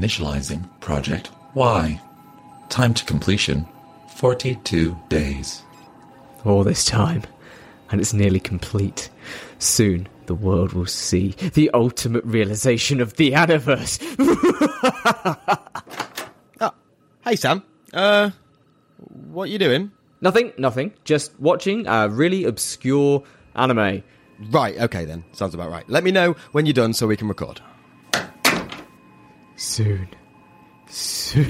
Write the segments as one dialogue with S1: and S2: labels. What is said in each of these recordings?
S1: Initializing Project Y. Time to completion 42 days.
S2: All this time, and it's nearly complete. Soon, the world will see the ultimate realization of the Aniverse.
S3: Oh, hey Sam. Uh, what you doing?
S2: nothing, nothing. Just watching a really obscure anime.
S3: Right. Okay then. Sounds about right. Let me know when you're done so we can record.
S2: Soon. Soon.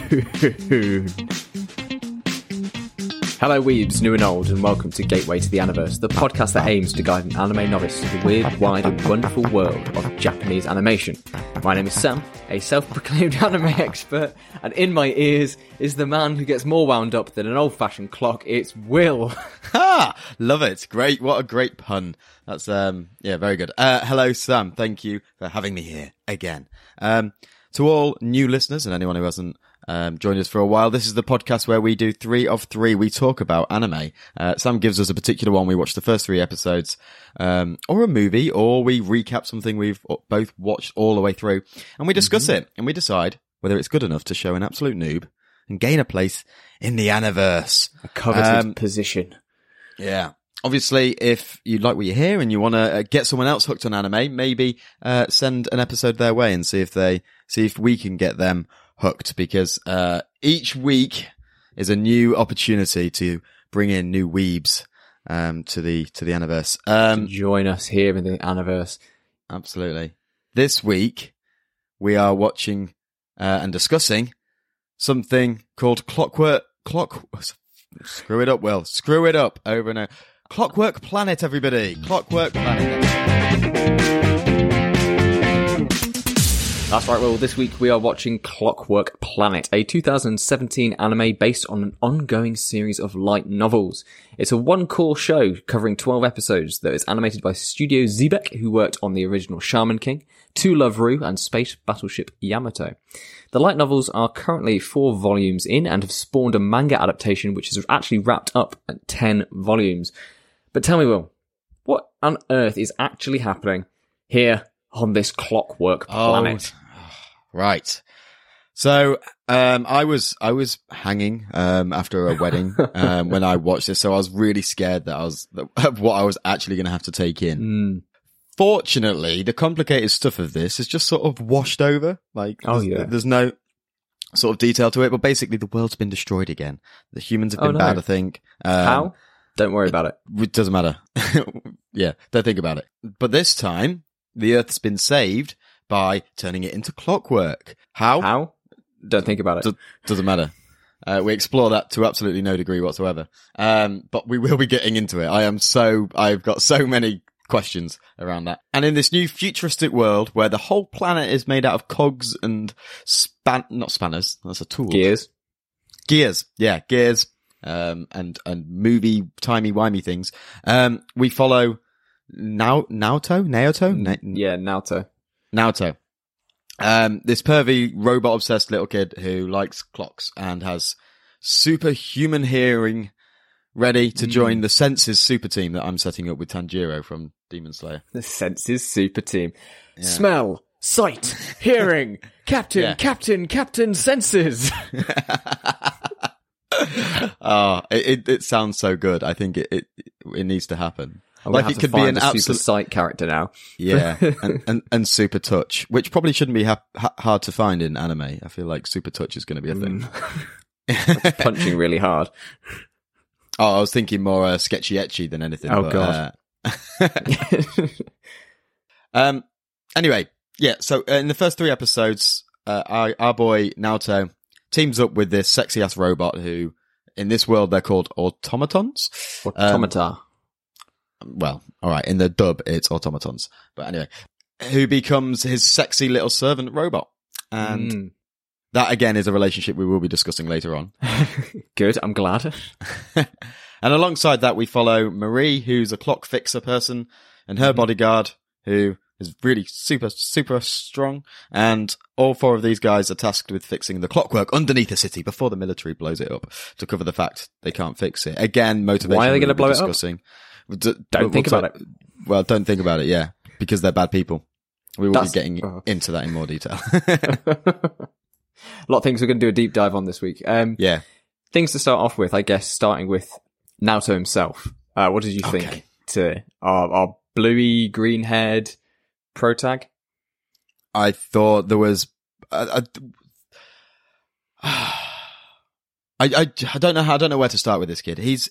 S2: Hello, weebs, new and old, and welcome to Gateway to the Aniverse, the podcast that aims to guide an anime novice to the weird, wide, and wonderful world of Japanese animation. My name is Sam, a self-proclaimed anime expert, and in my ears is the man who gets more wound up than an old-fashioned clock. It's Will.
S3: Ha! Love it. Great. What a great pun. That's um yeah, very good. Uh hello Sam. Thank you for having me here again. Um to all new listeners and anyone who hasn't um, joined us for a while, this is the podcast where we do three of three. We talk about anime. Uh, Sam gives us a particular one. We watch the first three episodes, um, or a movie, or we recap something we've both watched all the way through, and we discuss it, and we decide whether it's good enough to show an absolute noob and gain a place in the Aniverse.
S2: A coveted
S3: Um,
S2: position.
S3: Yeah. Obviously, if you like what you hear and you want to uh, get someone else hooked on anime, maybe uh, send an episode their way and see if they see if we can get them hooked. Because uh, each week is a new opportunity to bring in new weebs um, to the to the Aniverse. Um,
S2: Join us here in the Aniverse.
S3: absolutely. This week we are watching uh, and discussing something called Clockwork Clock. Screw it up, Will. Screw it up over and over. Clockwork Planet, everybody. Clockwork Planet.
S2: That's right, well, this week we are watching Clockwork Planet, a 2017 anime based on an ongoing series of light novels. It's a one cour show covering 12 episodes that is animated by Studio Xebec, who worked on the original Shaman King, To Love Ru, and Space Battleship Yamato. The light novels are currently four volumes in and have spawned a manga adaptation which is actually wrapped up at 10 volumes. But tell me, Will, what on earth is actually happening here on this Clockwork oh, Planet?
S3: Right. So, um, I was, I was hanging, um, after a wedding, um, when I watched this. So I was really scared that I was, of what I was actually going to have to take in.
S2: Mm.
S3: Fortunately, the complicated stuff of this is just sort of washed over. Like,
S2: Oh,
S3: there's,
S2: yeah.
S3: there's no sort of detail to it, but basically the world's been destroyed again. The humans have
S2: Oh,
S3: been
S2: no.
S3: bad, I think. Um,
S2: How? Don't worry about it.
S3: It doesn't matter. yeah, don't think about it. But this time, the Earth's been saved by turning it into clockwork. How?
S2: How? Don't think about it.
S3: Do- doesn't matter. Uh, we explore that to absolutely no degree whatsoever. Um, but we will be getting into it. I am so, I've got so many questions around that. And in this new futuristic world where the whole planet is made out of cogs and span, not spanners, that's a tool.
S2: Gears.
S3: Gears. Yeah, gears. Um, and, and movie timey wimey things. Um, we follow Nao, Naoto? Naoto? Na-
S2: Yeah, Naoto.
S3: Naoto. Um, this pervy robot obsessed little kid who likes clocks and has superhuman hearing ready to join the senses super team that I'm setting up with Tanjiro from Demon Slayer.
S2: The senses super team. Smell, sight, hearing, captain,
S3: Yeah.
S2: captain, captain, senses.
S3: oh, it, it, it sounds so good. I think it, it, it needs to happen. Like it could be an absolute,
S2: sight character now.
S3: yeah, and, and, and super touch, which probably shouldn't be ha- ha- hard to find in anime. I feel like super touch is going to be a thing.
S2: Mm. Punching really hard.
S3: Oh, I was thinking more uh, sketchy etchy than anything.
S2: Oh,
S3: but,
S2: God.
S3: uh, um. Anyway, yeah. So uh, in the first three episodes, uh, our, our boy Naoto teams up with this sexy ass robot who, in this world, they're called automatons.
S2: Automata.
S3: Well, all right. In the dub, it's automatons. But anyway, who becomes his sexy little servant robot, and
S2: Mm.
S3: that again is a relationship we will be discussing later on.
S2: Good, I'm glad.
S3: and alongside that, we follow Marie, who's a clock fixer person, and her bodyguard, who is really super, super strong. And all four of these guys are tasked with fixing the clockwork underneath the city before the military blows it up to cover the fact they can't fix it. Again, motivation.
S2: Why are they
S3: will be
S2: blow it up? Don't think about it.
S3: Well, don't think about it. Yeah, because they're bad people. We will
S2: That's-
S3: be getting
S2: oh.
S3: into that in more detail.
S2: a lot of things we're going to do a deep dive on this week. Um,
S3: Yeah.
S2: things to start off with, I guess, starting with Naoto himself. Uh, what did you think to our, our bluey, green haired protag?
S3: I thought there was. I, I, I, I don't know how I don't know where to start with this kid. He's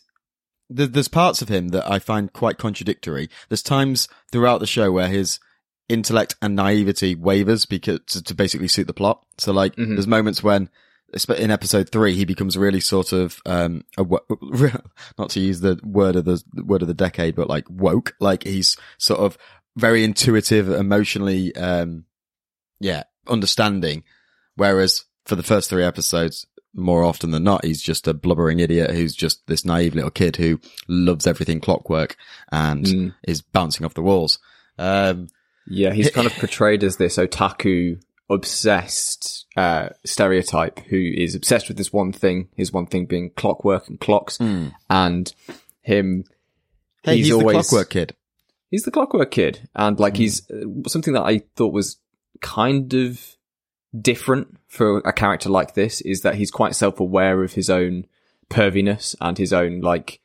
S3: there's parts of him that I find quite contradictory. There's times throughout the show where his intellect and naivety wavers because to, to basically suit the plot. So like,
S2: Mhm.
S3: there's moments when in episode three he becomes really sort of um a, not to use the word of the the word of the decade, but like woke. Like he's sort of very intuitive, emotionally, um, yeah, understanding. Whereas for the first three episodes, more often than not, he's just a blubbering idiot who's just this naive little kid who loves everything clockwork and
S2: Mm.
S3: is bouncing off the walls. Um,
S2: Yeah, he's kind of portrayed as this otaku obsessed uh, stereotype who is obsessed with this one thing, his one thing being clockwork and clocks, and him.
S3: hey, he's,
S2: always,
S3: the clockwork kid.
S2: He's the clockwork kid, and like he's uh, something that I thought was kind of different for a character like this is that he's quite self-aware of his own perviness and his own like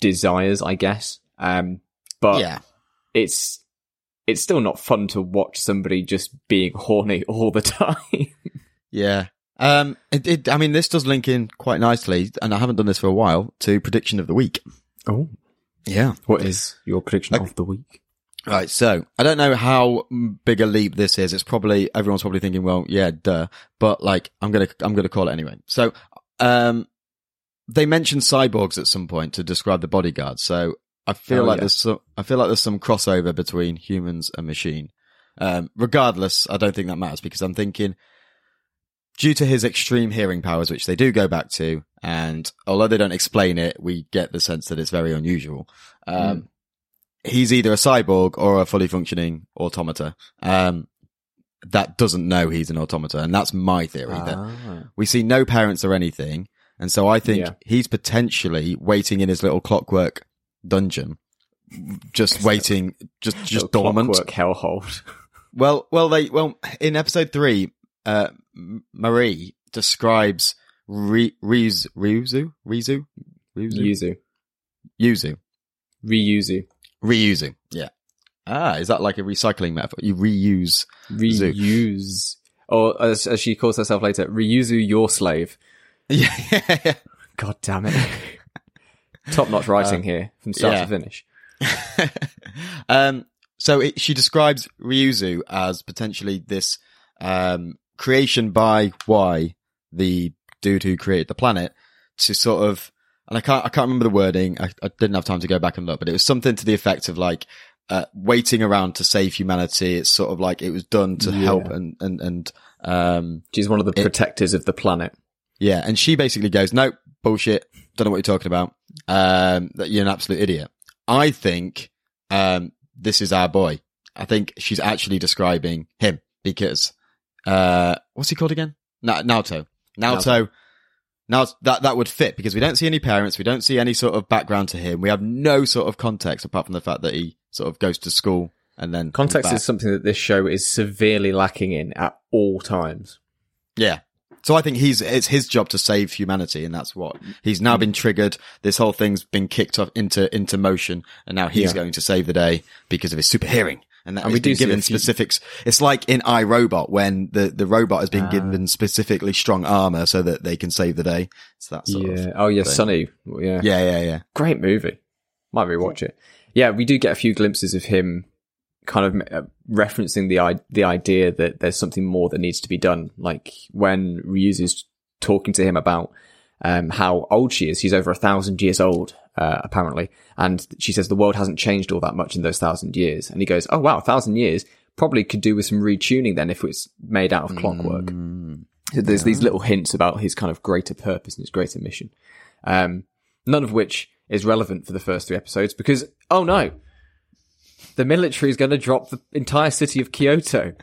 S2: desires, I guess. Um, but
S3: yeah.
S2: it's it's still not fun to watch somebody just being horny all the time.
S3: Yeah. Um, it, it, I mean, this does link in quite nicely, and I haven't done this for a while, to prediction of the week.
S2: oh,
S3: Yeah.
S2: what is your prediction of the week?
S3: Right. So I don't know how big a leap this is. It's probably, everyone's probably thinking, well, yeah, duh. But like, I'm to, I'm to call it anyway. So, um, they mentioned cyborgs at some point to describe the bodyguard. So I feel
S2: Oh,
S3: like
S2: yeah.
S3: there's some, I feel like there's some crossover between humans and machine. Um, regardless, I don't think that matters because I'm thinking due to his extreme hearing powers, which they do go back to, and although they don't explain it, we get the sense that it's very unusual. Um, he's either a cyborg or a fully functioning automata. Um, that doesn't know he's an automata. And that's my theory that
S2: Ah.
S3: we see no parents or anything. And so I think
S2: Yeah.
S3: he's potentially waiting in his little clockwork dungeon, just waiting, just, just dormant.
S2: clockwork hellhole.
S3: Well, well, they, well, in episode three, uh, Marie describes Ri- Riz, Ryuzu, Rizu, Ryuzu,
S2: Yuzu.
S3: Yuzu,
S2: Ryuzu.
S3: Ryuzu. Yeah. Ah, is that like a recycling metaphor? You reuse. Zoo.
S2: Reuse. Or as, as she calls herself later, Ryuzu your slave.
S3: Yeah. yeah.
S2: God damn it. Top notch writing here from start
S3: yeah.
S2: to finish.
S3: um, so it, she describes Ryuzu as potentially this um, creation by Y, the dude who created the planet, to sort of, and I can't, I can't remember the wording. I, I didn't have time to go back and look, but it was something to the effect of like uh, waiting around to save humanity. It's sort of like it was done to
S2: Yeah.
S3: help and and and um,
S2: She's one of the
S3: It-
S2: protectors of the planet.
S3: yeah, and she basically goes, "No, bullshit. Don't know what you're talking about. Um, that you're an absolute idiot." I think um, this is our boy. I think she's actually describing him because uh, what's he called again? Na- Naoto. Naoto. Now that that would fit because we don't see any parents, we don't see any sort of background to him. We have no sort of context apart from the fact that he sort of goes to school and then
S2: Context is something that this show is severely lacking in at all times.
S3: Yeah. So I think he's it's his job to save humanity, and that's what he's now been triggered. This whole thing's been kicked off into into motion, and now he's
S2: Yeah.
S3: going to save the day because of his super hearing. And that
S2: And
S3: we
S2: do
S3: given specifics. It's like in iRobot when the the robot has been
S2: Ah.
S3: given specifically strong armor so that they can save the day. It's that sort
S2: yeah.
S3: of
S2: Oh, yeah,
S3: thing.
S2: Sonny. Yeah.
S3: yeah, yeah, yeah.
S2: Great movie. Might rewatch it. Yeah, we do get a few glimpses of him kind of uh, referencing the i- the idea that there's something more that needs to be done. Like when Ryuzu's talking to him about um, how old she is. She's over a thousand years old, uh, apparently. And she says the world hasn't changed all that much in those thousand years. And he goes, Oh, wow, a thousand years probably could do with some retuning then if it's made out of clockwork.
S3: Mm.
S2: So there's these little hints about his kind of greater purpose and his greater mission. Um, none of which is relevant for the first three episodes because, oh no, the military is going to drop the entire city of Kyoto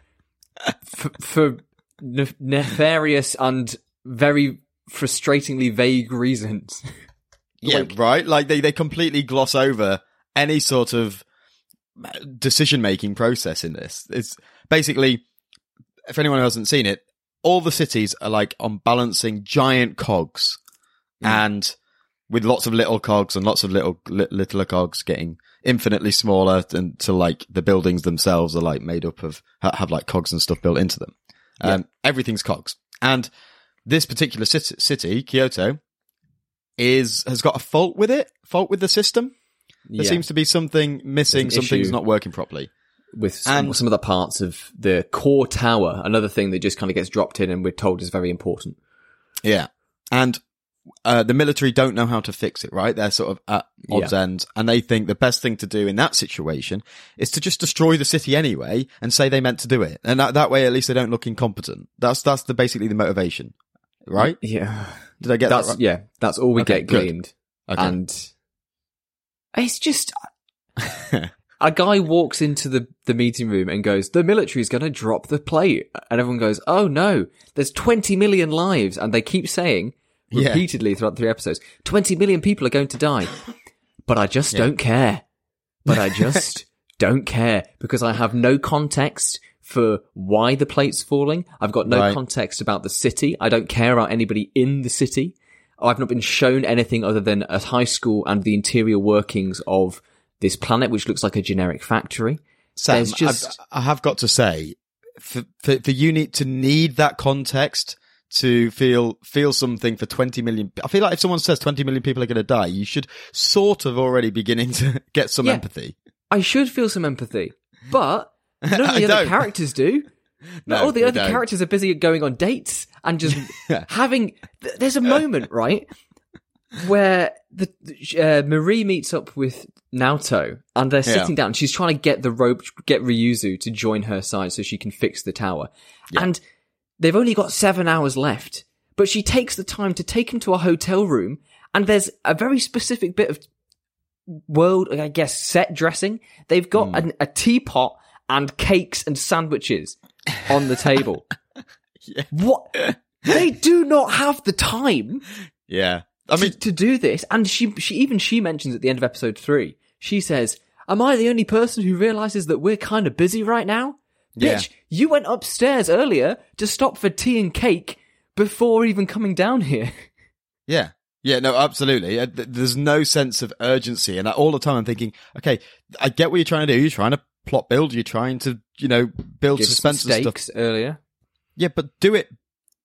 S2: for, for ne- nefarious and very frustratingly vague reasons.
S3: Yeah, right. Like they they completely gloss over any sort of decision making process in this. It's basically, if anyone hasn't seen it, all the cities are like on balancing giant cogs and with lots of little cogs and lots of little, li- littler cogs getting infinitely smaller until like the buildings themselves are like made up of, have like cogs and stuff built into them. Um, everything's cogs. And this particular city, city, Kyoto, is, has got a fault with it, fault with the system. There
S2: Yeah.
S3: seems to be something missing, something's not working properly.
S2: with some,
S3: And-
S2: some of the parts of the core tower, another thing that just kind of gets dropped in and we're told is very important.
S3: Yeah. And uh, the military don't know how to fix it, right? They're sort of at odds ends and they think the best thing to do in that situation is to just destroy the city anyway and say they meant to do it. And that, that way, at least they don't look incompetent. That's, that's the basically the motivation, right?
S2: Yeah.
S3: Did I get
S2: That's,
S3: that right?
S2: yeah, that's all we
S3: Okay,
S2: get gleaned.
S3: Okay.
S2: And it's just, a guy walks into the, the meeting room and goes, the military's going to drop the plate. And everyone goes, oh no, there's 20 million lives. And they keep saying
S3: Yeah.
S2: repeatedly throughout the three episodes, 20 million people are going to die. But I just don't care. But I just don't care because I have no context for why the plate's falling. I've got no
S3: Right.
S2: context about the city. I don't care about anybody in the city. I've not been shown anything other than a high school and the interior workings of this planet, which looks like a generic factory.
S3: Sam, um,
S2: There's just-
S3: I've, I have got to say, for, for, for you need to need that context to feel feel something for 20 million. I feel like if someone says 20 million people are going to die, you should sort of already beginning to get some
S2: Yeah.
S3: empathy.
S2: I should feel some empathy, but none of the other
S3: don't.
S2: characters do.
S3: No,
S2: all the other
S3: don't.
S2: characters are busy going on dates and just having. th- There's a moment, right, where the uh, Marie meets up with Naoto and they're
S3: Yeah.
S2: sitting down. She's trying to get the rope, get Ryuzu to join her side so she can fix the tower. And they've only got seven hours left, but she takes the time to take him to a hotel room. And there's a very specific bit of world, I guess, set dressing. They've got an, a teapot and cakes and sandwiches on the table. What? They do not have the time
S3: Yeah. I
S2: to,
S3: mean,
S2: to do this. And she, she, even she mentions at the end of episode three, she says, am I the only person who realizes that we're kind of busy right now?
S3: Yeah.
S2: Bitch, you went upstairs earlier to stop for tea and cake before even coming down here.
S3: yeah. Yeah, no, absolutely. Uh, There's no sense of urgency. And all the time I'm thinking, okay, I get what you're trying to do. You're trying to plot build. You're trying to, you know, build
S2: Give
S3: suspense and stuff.
S2: earlier.
S3: Yeah, but do it,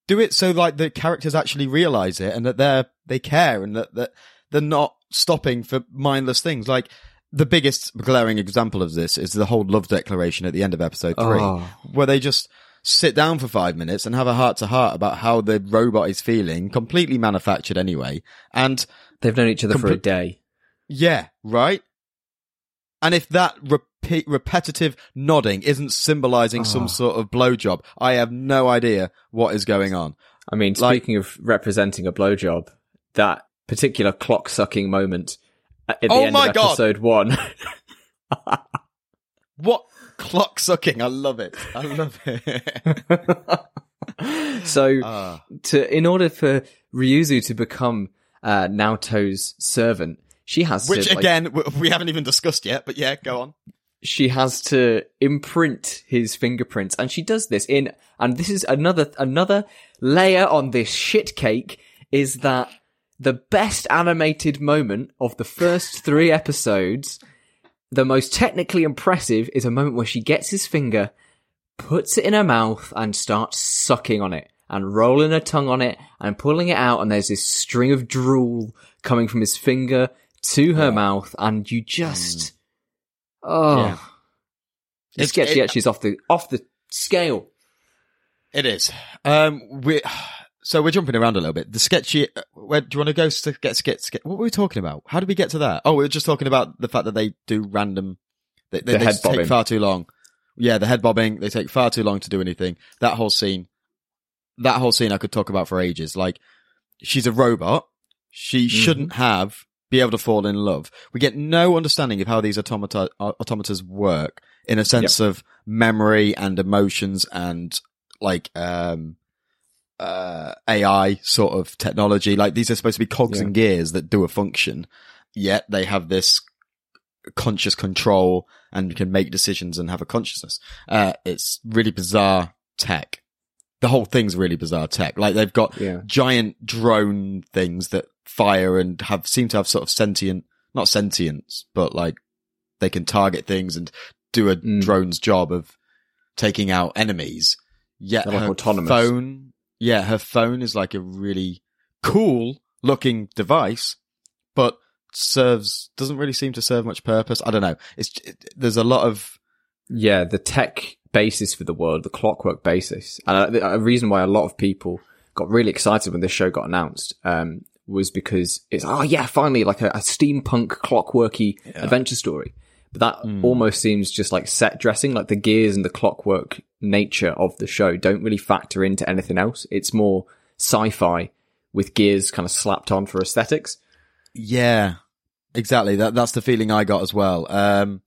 S3: do it so like the characters actually realize it and that they're, they care and that, that they're not stopping for mindless things. Like the biggest glaring example of this is the whole love declaration at the end of episode three,
S2: Oh.
S3: where they just sit down for five minutes and have a heart to heart about how the robot is feeling, completely manufactured anyway. And
S2: They've known each other for a day.
S3: yeah, right? And if that repeat, repetitive nodding isn't symbolizing
S2: Oh.
S3: some sort of blowjob, I have no idea what is going on.
S2: I mean,
S3: Like-
S2: speaking of representing a blowjob, that particular clock sucking moment at the
S3: Oh
S2: end
S3: my
S2: of
S3: God.
S2: episode one.
S3: What clock sucking? I love it. I love it.
S2: so,
S3: Ah.
S2: to in order for Ryuzu to become uh, Naoto's servant, she has
S3: Which
S2: to like,
S3: again, we haven't even discussed yet, but yeah, go on.
S2: She has to imprint his fingerprints, and she does this in. And this is another another layer on this shit cake is that the best animated moment of the first three episodes, the most technically impressive, is a moment where she gets his finger, puts it in her mouth, and starts sucking on it. And rolling her tongue on it and pulling it out, and there's this string of drool coming from his finger to her mouth, and you just, mm. Oh,
S3: Yeah.
S2: the
S3: It's-
S2: sketchy
S3: it-
S2: actually is off the off the scale.
S3: It is. Um, we so we're jumping around a little bit. The sketchy. uh, Where do you want to go? To get sketch? Get, what were we talking about? How did we get to that? Oh, we were just talking about the fact that they do random. They, they,
S2: The
S3: they
S2: head
S3: take
S2: bobbing.
S3: far too long. Yeah, the head bobbing. They take far too long to do anything. That whole scene. That whole scene I could talk about for ages. Like, she's a robot. She shouldn't have be able to fall in love. We get no understanding of how these automata au- automatas work in a sense of memory and emotions and like um uh AI sort of technology. Like these are supposed to be cogs
S2: Yeah.
S3: and gears that do a function, yet they have this conscious control and can make decisions and have a consciousness. Uh it's really bizarre tech. the whole thing's really bizarre tech. Like they've got
S2: Yeah.
S3: giant drone things that fire and have seem to have sort of sentient, not sentience, but like they can target things and do a
S2: Mm.
S3: drone's job of taking out enemies. Yet
S2: They're like
S3: her
S2: autonomous.
S3: phone, yeah, her phone is like a really cool looking device, but serves doesn't really seem to serve much purpose. I don't know. It's it, there's a lot of
S2: Yeah, the tech basis for the world, the clockwork basis, and a, a reason why a lot of people got really excited when this show got announced um, was because it's oh yeah, finally like a, a steampunk clockworky adventure story. But that
S3: Hmm.
S2: almost seems just like set dressing, like the gears and the clockwork nature of the show don't really factor into anything else. It's more sci-fi with gears kind of slapped on for aesthetics.
S3: Yeah, exactly. That that's the feeling I got as well. Um,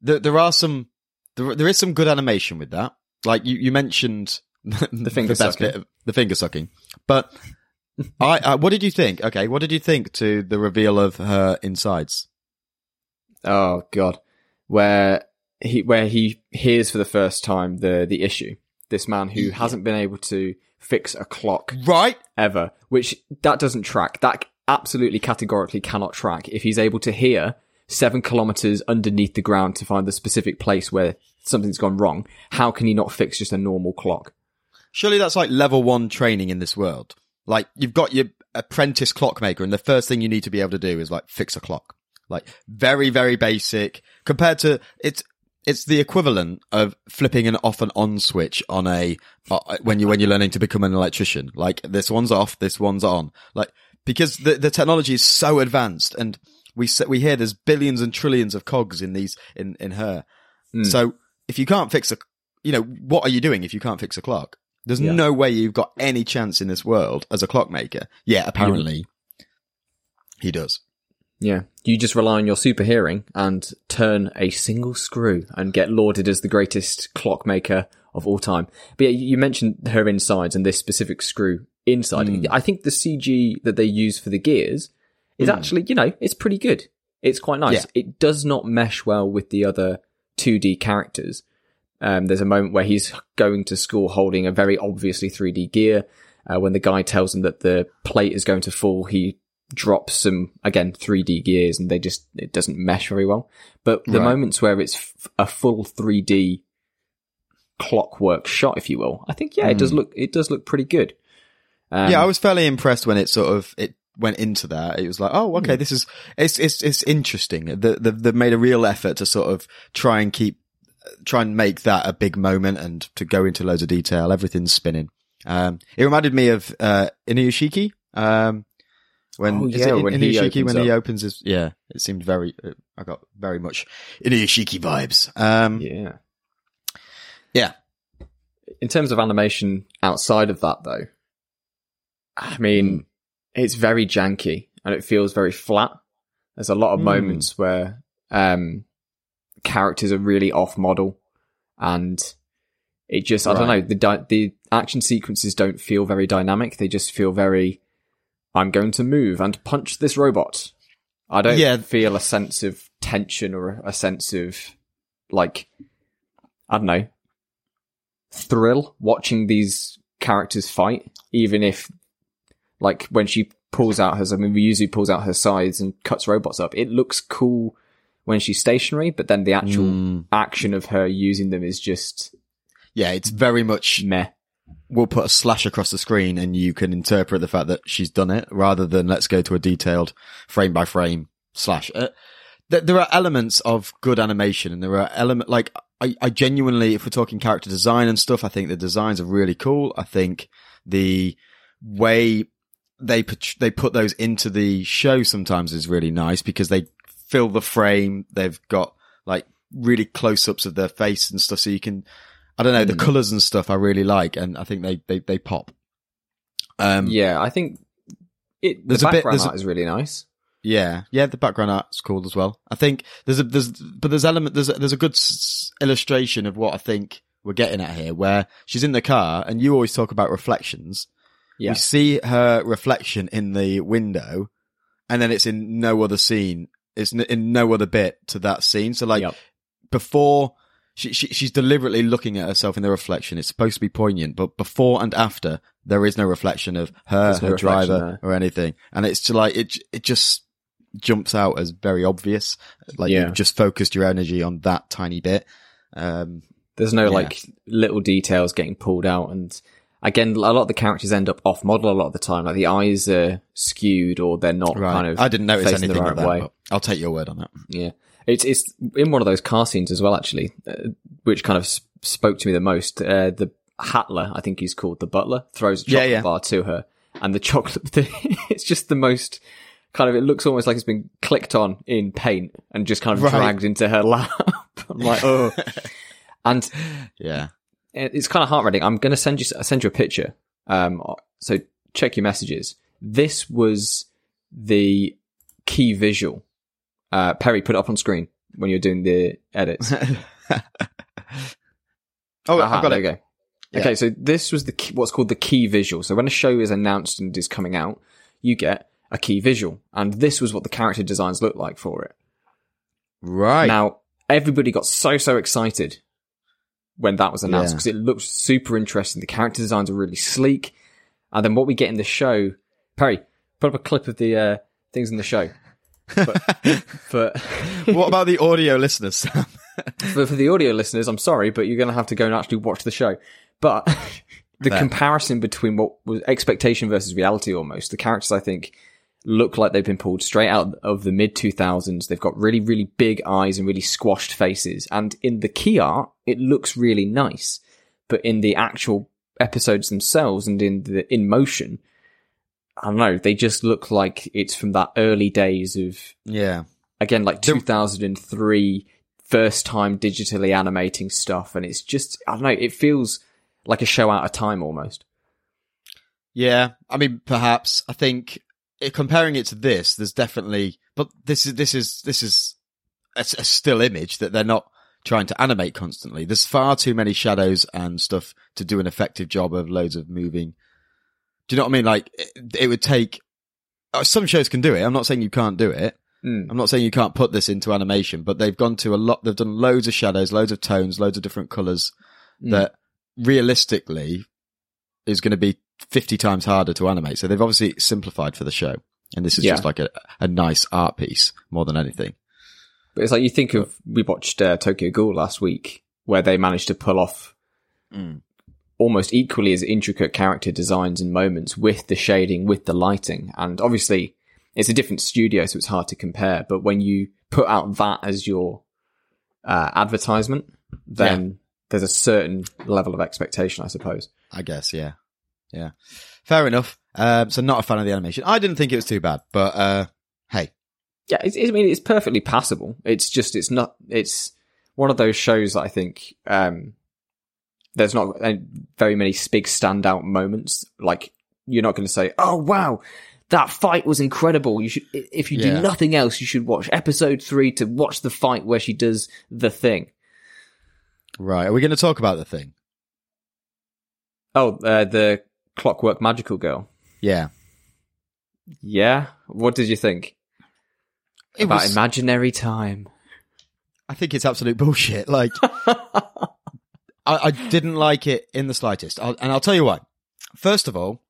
S3: there there are some there there is some good animation with that. Like you you mentioned the,
S2: finger
S3: best
S2: sucking.
S3: of, the finger sucking, but I, I what did you think? Okay, what did you think to the reveal of her insides?
S2: Oh god, where he where he hears for the first time the the issue. This man who hasn't been able to fix a clock
S3: Right?
S2: ever, which that doesn't track. That absolutely categorically cannot track. If he's able to hear seven kilometers underneath the ground to find the specific place where something's gone wrong, how can he not fix just a normal clock?
S3: Surely that's like level one training in this world. Like you've got your apprentice clockmaker and the first thing you need to be able to do is like fix a clock. Like very, very basic compared to it's, it's the equivalent of flipping an off and on switch on a, uh, when you, when you're learning to become an electrician. Like this one's off, this one's on. Like, because the, the technology is so advanced and we, we hear there's billions and trillions of cogs in these, in, in her. So if you can't fix a, you know, what are you doing if you can't fix a clock? There's
S2: Yeah.
S3: no way you've got any chance in this world as a clockmaker. Yeah, apparently he does.
S2: Yeah. You just rely on your super hearing and turn a single screw and get lauded as the greatest clockmaker of all time. But yeah, you mentioned her insides and this specific screw inside. Hmm. I think the CG that they use for the gears is hmm. actually, you know, it's pretty good. It's quite nice.
S3: Yeah.
S2: It does not mesh well with the other 2D characters. Um, there's a moment where he's going to school holding a very obviously 3D gear. Uh, when the guy tells him that the plate is going to fall, he drops some again 3D gears, and they just it doesn't mesh very well. But the
S3: Right.
S2: moments where it's f- a full 3D clockwork shot, if you will, I think yeah, it does look it does look pretty good. Um,
S3: yeah, I was fairly impressed when it sort of it went into that. It was like, oh, okay, this is it's it's it's interesting. The, the, they've made a real effort to sort of try and keep try and make that a big moment and to go into loads of detail. Everything's spinning. Um, it reminded me of uh, Inuyashiki. Um, when
S2: Oh,
S3: is
S2: yeah,
S3: it
S2: when
S3: In-
S2: he
S3: Inuyashiki
S2: opens
S3: when he opens his yeah, it seemed very. Uh, I got very much Inuyashiki vibes. Um,
S2: yeah.
S3: yeah,
S2: in terms of animation outside of that though i mean it's very janky and it feels very flat there's a lot of
S3: Hmm.
S2: moments where um characters are really off model and it just i don't know the di- the action sequences don't feel very dynamic they just feel very i'm going to move and punch this robot i don't
S3: Yeah.
S2: feel a sense of tension or a sense of like i don't know thrill watching these characters fight, even if, like, when she pulls out her, I mean, Ryuzu pulls out her sides and cuts robots up. It looks cool when she's stationary, but then the actual
S3: Mm.
S2: action of her using them is just
S3: yeah, it's very much
S2: meh.
S3: we'll put a slash across the screen and you can interpret the fact that she's done it rather than let's go to a detailed frame by frame slash. Uh, th- there are elements of good animation and there are element like I, I genuinely, if we're talking character design and stuff, I think the designs are really cool. I think the way they put, they put those into the show sometimes is really nice because they fill the frame. They've got like really close ups of their face and stuff. So you can, I don't know, the colors and stuff I really like. And I think they, they, they pop. Um,
S2: Yeah, I think it.
S3: There's
S2: the
S3: a bit-
S2: background
S3: there's a-
S2: art is really nice.
S3: Yeah, yeah, the background art's cool as well. I think there's a there's but there's element there's a, there's a good s- illustration of what I think we're getting at here, where she's in the car and you always talk about reflections.
S2: Yeah,
S3: We see her reflection in the window, and then it's in no other scene. It's in no other bit to that scene. So like
S2: Yep.
S3: before she, she she's deliberately looking at herself in the reflection. It's supposed to be poignant, but before and after there is no reflection of her,
S2: There's
S3: her driver, or anything, and it's just like it it just jumps out as very obvious. Like
S2: Yeah.
S3: you've just focused your energy on that tiny bit. Um,
S2: There's no
S3: Yeah.
S2: like little details getting pulled out, and again, a lot of the characters end up off model a lot of the time. Like the eyes are skewed or they're not
S3: right.
S2: kind of.
S3: I didn't notice
S2: facing the
S3: anything
S2: right
S3: that.
S2: way.
S3: But I'll take your word on that.
S2: Yeah, it's it's in one of those car scenes as well, actually, uh, which kind of sp- spoke to me the most. Uh, the Hatler, I think he's called the butler, throws a
S3: Yeah,
S2: chocolate
S3: yeah.
S2: bar to her, and the chocolate it's just the most kind of. It looks almost like it's been clicked on in paint and just kind of
S3: Right.
S2: dragged into her lap. I'm like, oh, and
S3: Yeah.
S2: It- it's kind of heartrending. I'm going to send you send you a picture. Um, so check your messages. This was the key visual. Uh, Perry, put it up on screen when you're doing the edits.
S3: oh,
S2: Aha,
S3: I've got it.
S2: go.
S3: Yeah.
S2: Okay, so this was the key, what's called the key visual. So when a show is announced and is coming out, you get a key visual, and this was what the character designs looked like for it.
S3: Right.
S2: Now, everybody got so, so excited when that was announced
S3: Yeah.
S2: because it looked super interesting. The character designs are really sleek. And then what we get in the show, Perry, put up a clip of the uh, things in the show. But, but
S3: what about the audio listeners, Sam?
S2: for, for the audio listeners, I'm sorry, but you're going to have to go and actually watch the show. But the
S3: Fair.
S2: comparison between what was expectation versus reality almost, the characters I think look like they've been pulled straight out of the mid 2000s. They've got really, really big eyes and really squashed faces. And in the key art, it looks really nice. But in the actual episodes themselves and in the in motion, I don't know, they just look like it's from that early days of
S3: Yeah.
S2: again like
S3: The-
S2: 2003 first time digitally animating stuff and it's just i don't know it feels like a show out of time almost
S3: Yeah. I mean, perhaps. I think comparing it to this, there's definitely, but this is, this is, this is a still image that they're not trying to animate constantly. There's far too many shadows and stuff to do an effective job of loads of moving. Do you know what I mean? Like, it, it would take, uh, some shows can do it. I'm not saying you can't do it.
S2: Mm.
S3: I'm not saying you can't put this into animation, but they've gone to a lot, they've done loads of shadows, loads of tones, loads of different colors
S2: Mm.
S3: that realistically is going to be 50 times harder to animate. So they've obviously simplified for the show. And this is
S2: Yeah.
S3: just like a, a nice art piece more than anything.
S2: but it's like you think of we watched uh, tokyo ghoul last week where they managed to pull off
S3: Mm.
S2: almost equally as intricate character designs and moments with the shading with the lighting and obviously it's a different studio so it's hard to compare but when you put out that as your uh, advertisement then there's a certain level of expectation i suppose
S3: I guess. Yeah. Yeah. Fair enough. Um, so not a fan of the animation. I didn't think it was too bad, but, uh, hey,
S2: Yeah, it's, I mean, it's perfectly passable. It's just, it's not, it's one of those shows that I think, um, there's not uh, very many big standout moments. Like, you're not going to say, oh, wow, that fight was incredible. You should, if you
S3: Yeah.
S2: do nothing else, you should watch episode three to watch the fight where she does the thing.
S3: right. Are we going to talk about the thing?
S2: Oh, uh, the clockwork magical girl.
S3: Yeah.
S2: Yeah. What did you think
S3: It
S2: about
S3: was,
S2: imaginary time?
S3: I think it's absolute bullshit. Like, I, I didn't like it in the slightest. I'll, and I'll tell you why. First of all,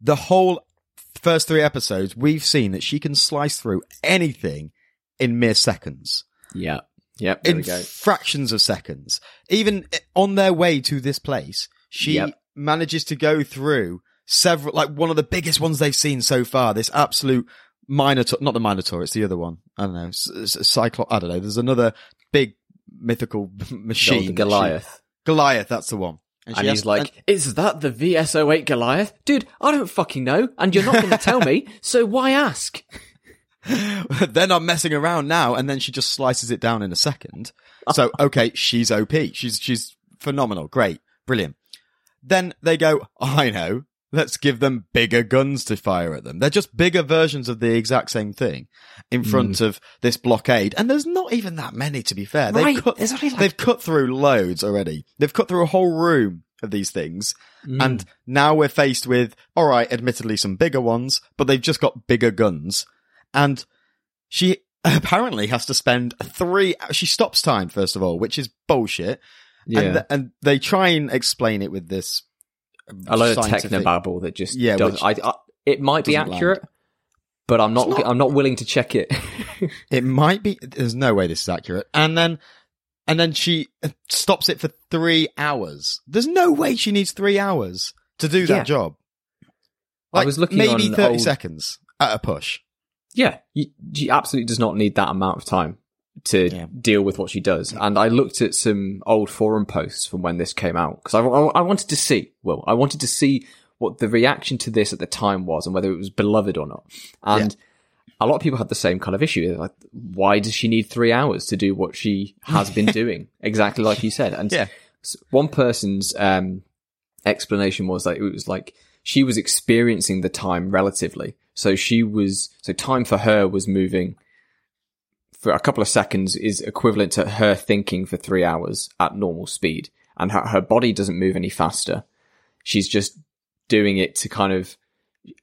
S3: the whole first three episodes, we've seen that she can slice through anything in mere seconds.
S2: yeah. Yep. There
S3: in
S2: we go.
S3: fractions of seconds. Even on their way to this place, she
S2: Yep.
S3: Manages to go through several, like one of the biggest ones they've seen so far. This absolute Minotaur, not the Minotaur, it's the other one. I don't know. Cyclops, I don't know. There's another big mythical machine. That she-
S2: Goliath.
S3: Goliath, that's the one.
S2: And,
S3: she
S2: he's
S3: has-
S2: like, is that the VS08 Goliath? Dude, I don't fucking know, and you're not going to tell me, so why ask?
S3: and- they're not messing around now. And then she just slices it down in a second. So, okay, she's OP. She's, she's phenomenal. Great. Brilliant. Then they go, I know. Let's give them bigger guns to fire at them. They're just bigger versions of the exact same thing in hmm. front of this blockade. And there's not even that many, to be fair.
S2: Right,
S3: They've cut,
S2: like-
S3: they've cut through loads already. They've cut through a whole room of these things. Hmm. And now we're faced with, all right, admittedly some bigger ones, but they've just got bigger guns. And she apparently has to spend three. She stops time first of all, which is bullshit.
S2: Yeah.
S3: And, th- and they try and explain it with this.
S2: a lot of technobabble that just
S3: Yeah,
S2: does.
S3: which
S2: I, I, it might be
S3: doesn't land.
S2: accurate, but I'm not,
S3: not-
S2: I'm not willing to check it.
S3: It might be. There's no way this is accurate. And then, and then she uh, stops it for three hours. There's no way she needs three hours to do that
S2: Yeah.
S3: job.
S2: I was looking
S3: maybe thirty
S2: old-
S3: seconds at a push.
S2: Yeah, you, she absolutely does not need that amount of time to
S3: Yeah.
S2: deal with what she does. And I looked at some old forum posts from when this came out because I, I, I wanted to see, well, I wanted to see what the reaction to this at the time was and whether it was beloved or not. And a lot of people had the same kind of issue. They're Like, why does she need three hours to do what she has been doing? Exactly like you said. And
S3: Yeah.
S2: one person's um, explanation was that it was like she was experiencing the time relatively. So she was, so time for her was moving for a couple of seconds is equivalent to her thinking for three hours at normal speed. And her, her body doesn't move any faster. She's just doing it to kind of,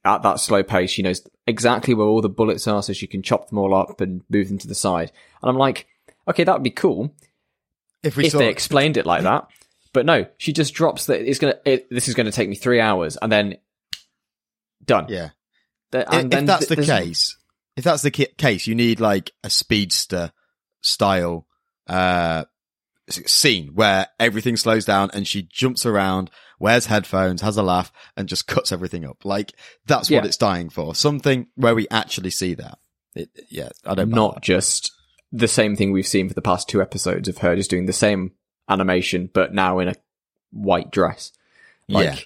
S2: at that slow pace, she knows exactly where all the bullets are so she can chop them all up and move them to the side. And I'm like, okay, that would be cool
S3: If we
S2: if they explained it like that. But no, she just drops that it's gonna. It, this is gonna take me three hours, and then done.
S3: yeah.
S2: The- and
S3: if
S2: then
S3: that's
S2: th-
S3: the case, if that's the ca- case, you need like a speedster style uh scene where everything slows down and she jumps around, wears headphones, has a laugh, and just cuts everything up. Like that's what
S2: Yeah.
S3: it's dying for. Something where we actually see that. It, yeah, I don't.
S2: not
S3: that.
S2: just the same thing we've seen for the past two episodes of her just doing the same animation, but now in a white dress. Like,
S3: Yeah.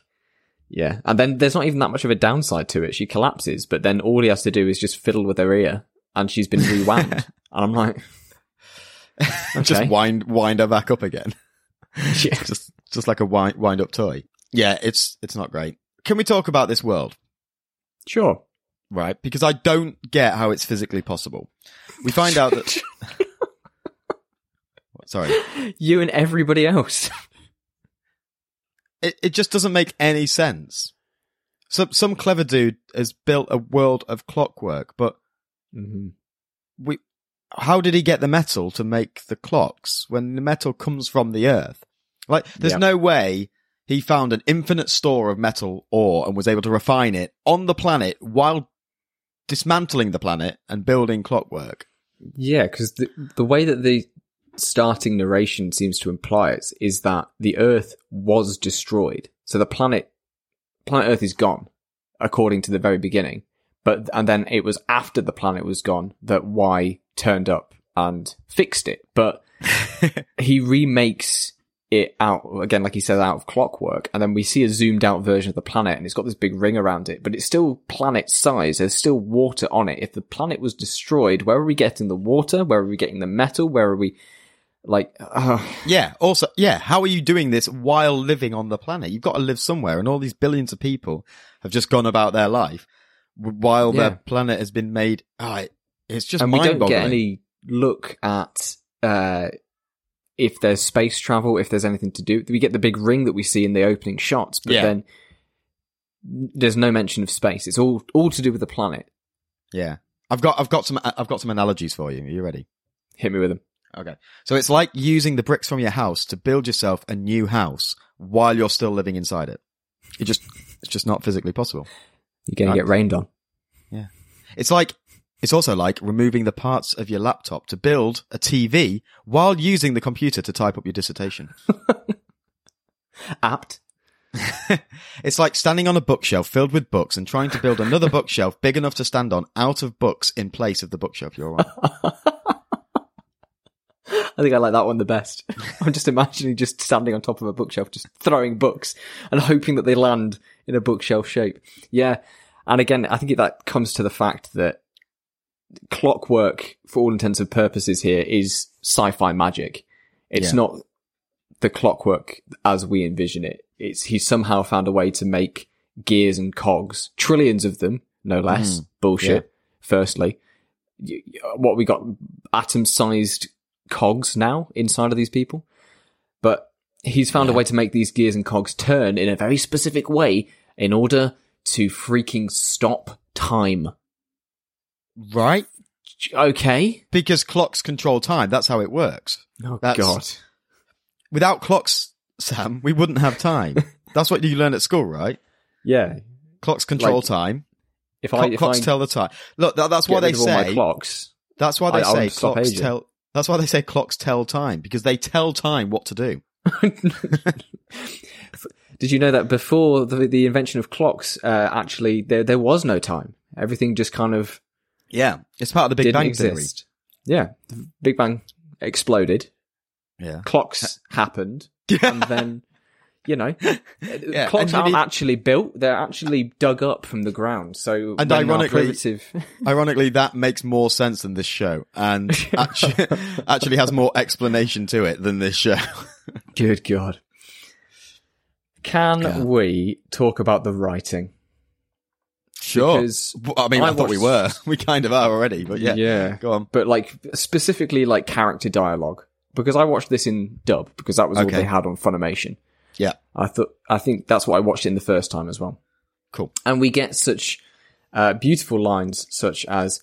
S2: Yeah. And then there's not even that much of a downside to it. She collapses, but then all he has to do is just fiddle with her ear, and she's been rewound. and I'm like,
S3: just wind wind her back up again.
S2: yeah.
S3: just just like a wind wind up toy. Yeah, it's it's not great. Can we talk about this world?
S2: sure.
S3: right? Because I don't get how it's physically possible. We find out that. Sorry,
S2: You and everybody else.
S3: It it just doesn't make any sense. Some some clever dude has built a world of clockwork, but
S2: hmm
S3: we. How did he get the metal to make the clocks when the metal comes from the earth? Like, there's
S2: Yeah.
S3: no way he found an infinite store of metal ore and was able to refine it on the planet while dismantling the planet and building clockwork.
S2: Yeah, because the the way that the starting narration seems to imply it is that the Earth was destroyed. So the planet planet Earth is gone, according to the very beginning. But and then it was after the planet was gone that Y turned up and fixed it. But he remakes it out again, like he says, out of clockwork, and then we see a zoomed out version of the planet, and it's got this big ring around it, but it's still planet size. There's still water on it. If the planet was destroyed, where are we getting the water? Where are we getting the metal? Where are we? Like, uh,
S3: Yeah. Also, yeah. How are you doing this while living on the planet? You've got to live somewhere, and all these billions of people have just gone about their life while
S2: Yeah.
S3: their planet has been made. Oh, it- it's just
S2: and we don't get any look at uh, if there's space travel, if there's anything to do. We get the big ring that we see in the opening shots, but
S3: Yeah.
S2: then there's no mention of space. It's all all to do with the planet.
S3: Yeah. I've got, I've got some, I've got some analogies for you. Are you ready?
S2: Hit me with them.
S3: Okay. So it's like using the bricks from your house to build yourself a new house while you're still living inside it. It just, it's just not physically possible.
S2: You're going to get rained on. Yeah.
S3: It's like, it's also like removing the parts of your laptop to build a TV while using the computer to type up your dissertation.
S2: Apt.
S3: it's like standing on a bookshelf filled with books and trying to build another bookshelf big enough to stand on out of books in place of the bookshelf you're on.
S2: I think I like that one the best. I'm just imagining just standing on top of a bookshelf, just throwing books and hoping that they land in a bookshelf shape. Yeah. And again, I think that comes to the fact that clockwork, for all intents and purposes here, is sci-fi magic. It's
S3: Yeah.
S2: not the clockwork as we envision it. It's, he's somehow found a way to make gears and cogs, trillions of them, no less. Mm. Bullshit. Firstly, Y- y- what we got atom-sized cogs now inside of these people, but he's found a way to make these gears and cogs turn in a very specific way in order to freaking stop time.
S3: right?
S2: Okay.
S3: because clocks control time. That's how it works.
S2: Oh
S3: That's-
S2: God.
S3: Without clocks, Sam, we wouldn't have time. That's what you learn at school, right?
S2: Yeah.
S3: Clocks control
S2: Like,
S3: time.
S2: If I if
S3: clocks
S2: I
S3: tell the time. Look, that, that's what they say.
S2: clocks.
S3: That's why they
S2: I
S3: say clocks tell. That's why they say clocks tell time because they tell time what to do.
S2: Did you know that before the, the invention of clocks, uh, actually there there was no time. Everything just kind of
S3: Yeah, it's part of the Big Bang
S2: exist. Yeah, the Big Bang exploded.
S3: Yeah.
S2: Clocks happened, and then you know, uh,
S3: Yeah,
S2: clocks aren't actually built; they're actually dug up from the ground. So,
S3: And ironically-
S2: primitive,
S3: Ironically, that makes more sense than this show, and actually, actually has more explanation to it than this show.
S2: good God, can we talk about the writing?
S3: Sure.
S2: Because
S3: I mean, I,
S2: I
S3: thought we were. We kind of are already, but yeah.
S2: yeah,
S3: Go on.
S2: but like specifically like character dialogue because I watched this in dub because that was all they had on Funimation.
S3: Yeah.
S2: I thought I think that's what I watched in the first time as well.
S3: Cool.
S2: And we get such uh, beautiful lines such as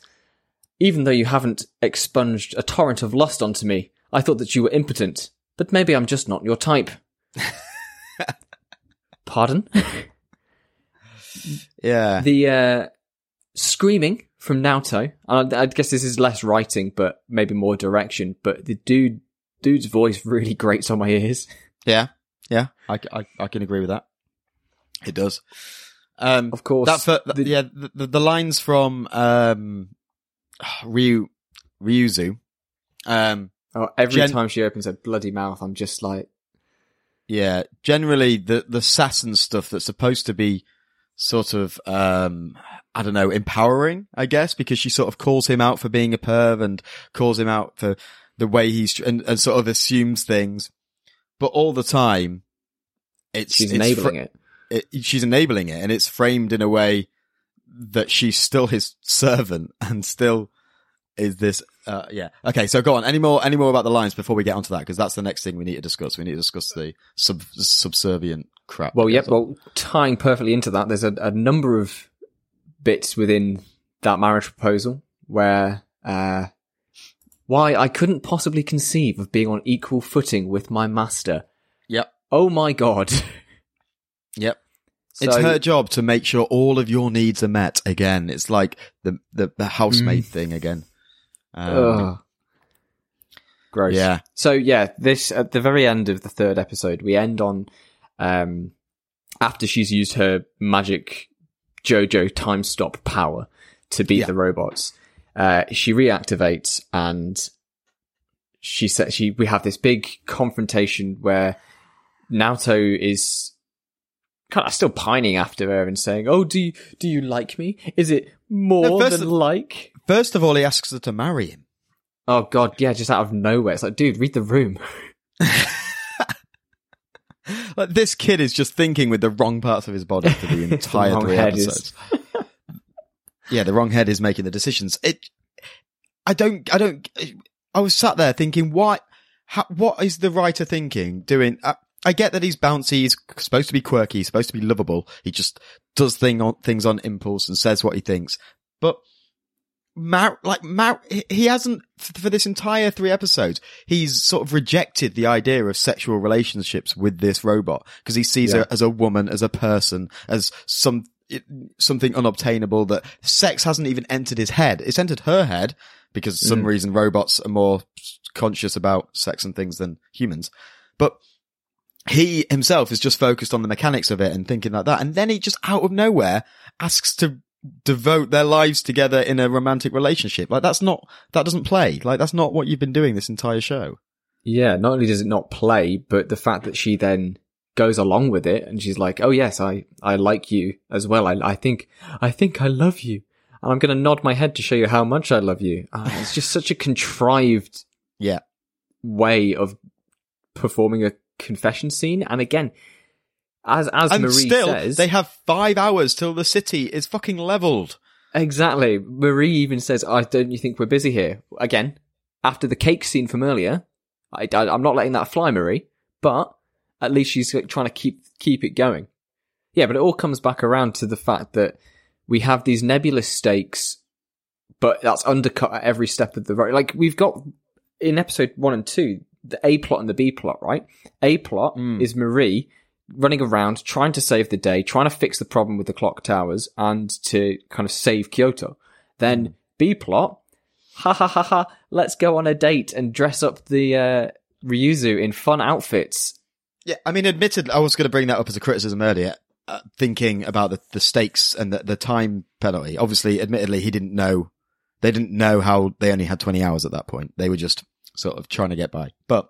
S2: even though you haven't expunged a torrent of lust onto me, I thought that you were impotent, but maybe I'm just not your type. Pardon?
S3: Yeah.
S2: the uh, screaming from Naoto. and I, I guess this is less writing, but maybe more direction. But the dude, dude's voice really grates on my ears.
S3: Yeah. Yeah. I, I, I can agree with that. It does. Um,
S2: Of course,
S3: that fir-
S2: the-
S3: yeah, the, the, the lines from, um, Ryu, Ryuzu, um,
S2: Oh, every
S3: Gen-
S2: time she opens her bloody mouth, I'm just like,
S3: Yeah, generally the the sass and stuff that's supposed to be sort of um I don't know, empowering, I guess, because she sort of calls him out for being a perv and calls him out for the way he's and, and sort of assumes things. But all the time it's
S2: she's
S3: it's
S2: enabling
S3: fr-
S2: it.
S3: it. She's enabling it and it's framed in a way that she's still his servant and still is this uh yeah okay so go on any more any more about the lines before we get onto that because that's the next thing we need to discuss we need to discuss the sub subservient crap
S2: Well, yep. Well, tying perfectly into that, there's a, a number of bits within that marriage proposal where, uh, why I couldn't possibly conceive of being on equal footing with my master.
S3: yep
S2: Oh my god.
S3: yep it's her job to make sure all of your needs are met again it's like the the, the housemaid thing again um,
S2: Gross.
S3: yeah
S2: So yeah, this at the very end of the third episode, we end on um after she's used her magic JoJo time stop power to beat
S3: Yeah.
S2: the robots. Uh, she reactivates and she said she we have this big confrontation where Naoto is kind of still pining after her and saying, "Oh, do you do you like me? Is it more
S3: No,
S2: than
S3: of-
S2: like?"
S3: first of all he asks her to marry him
S2: Oh God, yeah, just out of nowhere. It's like, dude, read the room.
S3: Like this kid is just thinking with the wrong parts of his body for the entire
S2: wrong
S3: three
S2: head is-
S3: episodes. yeah, the wrong head is making the decisions. It, I don't, I don't. I was sat there thinking, why? How, what is the writer thinking? Doing? I, I get that he's bouncy, he's supposed to be quirky, he's supposed to be lovable. He just does thing on things on impulse and says what he thinks. But Mar, like Mar, he- he hasn't for this entire three episodes. He's sort of rejected the idea of sexual relationships with this robot because he sees
S2: Yeah.
S3: her as a woman, as a person, as some it, something unobtainable. That sex hasn't even entered his head. It's entered her head because for some
S2: Mm.
S3: reason robots are more conscious about sex and things than humans. But he himself is just focused on the mechanics of it and thinking like that. And then he just out of nowhere asks to devote their lives together in a romantic relationship. Like that's not, that doesn't play. Like that's not what you've been doing this entire show.
S2: Yeah, not only does it not play, but the fact that she then goes along with it and she's like, "Oh yes, I I like you as well. I I think I think I love you." And I'm going to nod my head to show you how much I love you. Ah, it's just such a contrived
S3: Yeah.
S2: way of performing a confession scene. And again, as as
S3: and
S2: Marie
S3: still,
S2: says,
S3: they have five hours till the city is fucking leveled.
S2: Exactly. Marie even says, "I don't you think we're busy here?" Again, after the cake scene from earlier, I I, am not letting that fly, Marie. But at least she's like, trying to keep keep it going. Yeah, but it all comes back around to the fact that we have these nebulous stakes but that's undercut at every step of the road. Like we've got in episode one and two, the A plot and the B plot, right? A plot is Marie running around trying to save the day, trying to fix the problem with the clock towers and to kind of save Kyoto. Then B plot, ha ha ha ha, let's go on a date and dress up the uh, Ryuzu in fun outfits.
S3: Yeah, I mean, admitted, I was going to bring that up as a criticism earlier, uh, thinking about the, the stakes and the, the time penalty. Obviously, admittedly, he didn't know, they didn't know how they only had 20 hours at that point. They were just sort of trying to get by. But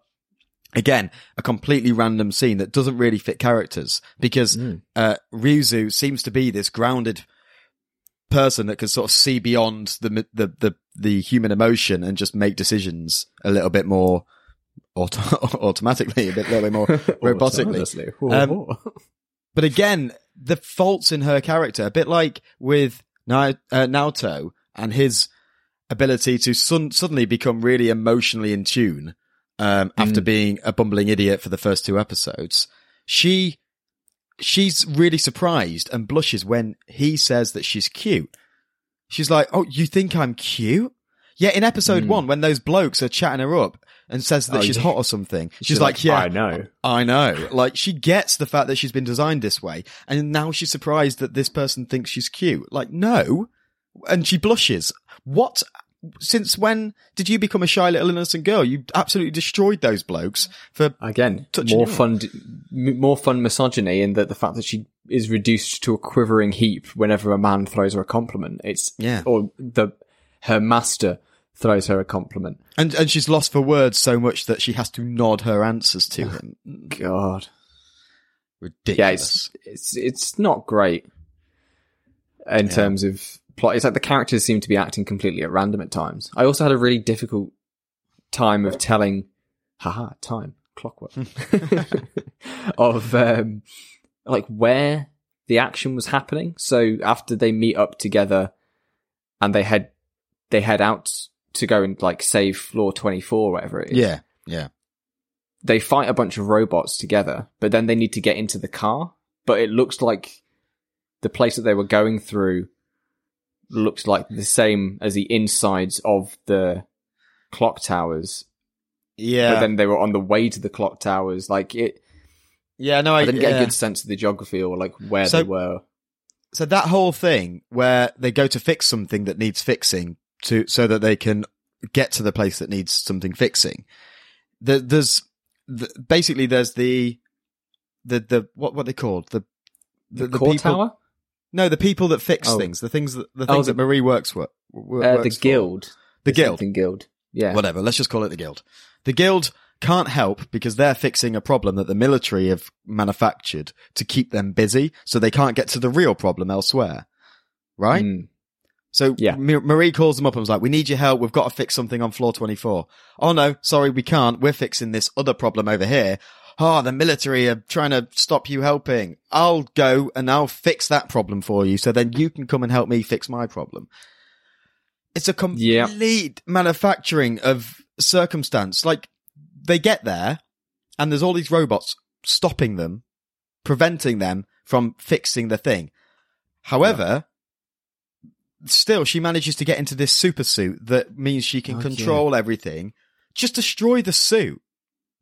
S3: again, a completely random scene that doesn't really fit characters because, uh, Ryuzu seems to be this grounded person that can sort of see beyond the, the, the, the human emotion and just make decisions a little bit more auto- automatically, a bit, little bit more robotically. Um, But again, the faults in her character, a bit like with Na- uh, Naoto and his ability to sun- suddenly become really emotionally in tune um, after being a bumbling idiot for the first two episodes. She she's really surprised and blushes when he says that she's cute. She's like, "Oh, you think I'm cute?" Yeah, in episode one, when those blokes are chatting her up and says that
S2: Oh,
S3: she's
S2: yeah.
S3: hot or something, she's, like, "Yeah,
S2: I know.
S3: I know. Like she gets the fact that she's been designed this way, and now she's surprised that this person thinks she's cute. Like no, and she blushes. What? Since when did you become a shy little innocent girl? You absolutely destroyed those blokes for.
S2: Again, more fun, more fun misogyny in that the fact that she is reduced to a quivering heap whenever a man throws her a compliment. It's
S3: Yeah.
S2: or the her master throws her a compliment.
S3: And and she's lost for words so much that she has to nod her answers to him.
S2: God, yeah,
S3: Ridiculous.
S2: it's it's it's not great in terms of plot. It's like the characters seem to be acting completely at random at times. I also had a really difficult time of telling, haha, time clockwork of um, like where the action was happening. So after they meet up together and they head they head out to go and like save floor twenty four, whatever it is
S3: yeah, yeah.
S2: they fight a bunch of robots together, but then they need to get into the car. But it looks like the place that they were going through looks like the same as the insides of the clock towers.
S3: Yeah,
S2: But then they were on the way to the clock towers. Like it,
S3: yeah. No, I,
S2: I didn't get
S3: yeah.
S2: a good sense of the geography or like where
S3: So-
S2: they were.
S3: so that whole thing where they go to fix something that needs fixing to so that they can get to the place that needs something fixing. The, there's the, basically there's the the the what what they called the the,
S2: The, core
S3: people
S2: tower,
S3: no the people that fix
S2: Oh.
S3: things the things that the
S2: Oh,
S3: things
S2: the-
S3: that Marie works with
S2: uh, the guild,
S3: the guild
S2: guild. Yeah,
S3: whatever. Let's just call it the guild. The guild can't help because they're fixing a problem that the military have manufactured to keep them busy, so they can't get to the real problem elsewhere. Right?
S2: Mm.
S3: So
S2: Yeah.
S3: Marie calls them up and was like, "We need your help. We've got to fix something on floor 24." Oh no, sorry, we can't. We're fixing this other problem over here. Oh, the military are trying to stop you helping. I'll go and I'll fix that problem for you, so then you can come and help me fix my problem. It's a
S2: Yeah.
S3: complete manufacturing of circumstance. Like they get there, and there's all these robots stopping them, preventing them from fixing the thing. However, still she manages to get into this super suit that means she can
S2: Oh,
S3: control everything. Just destroy the suit.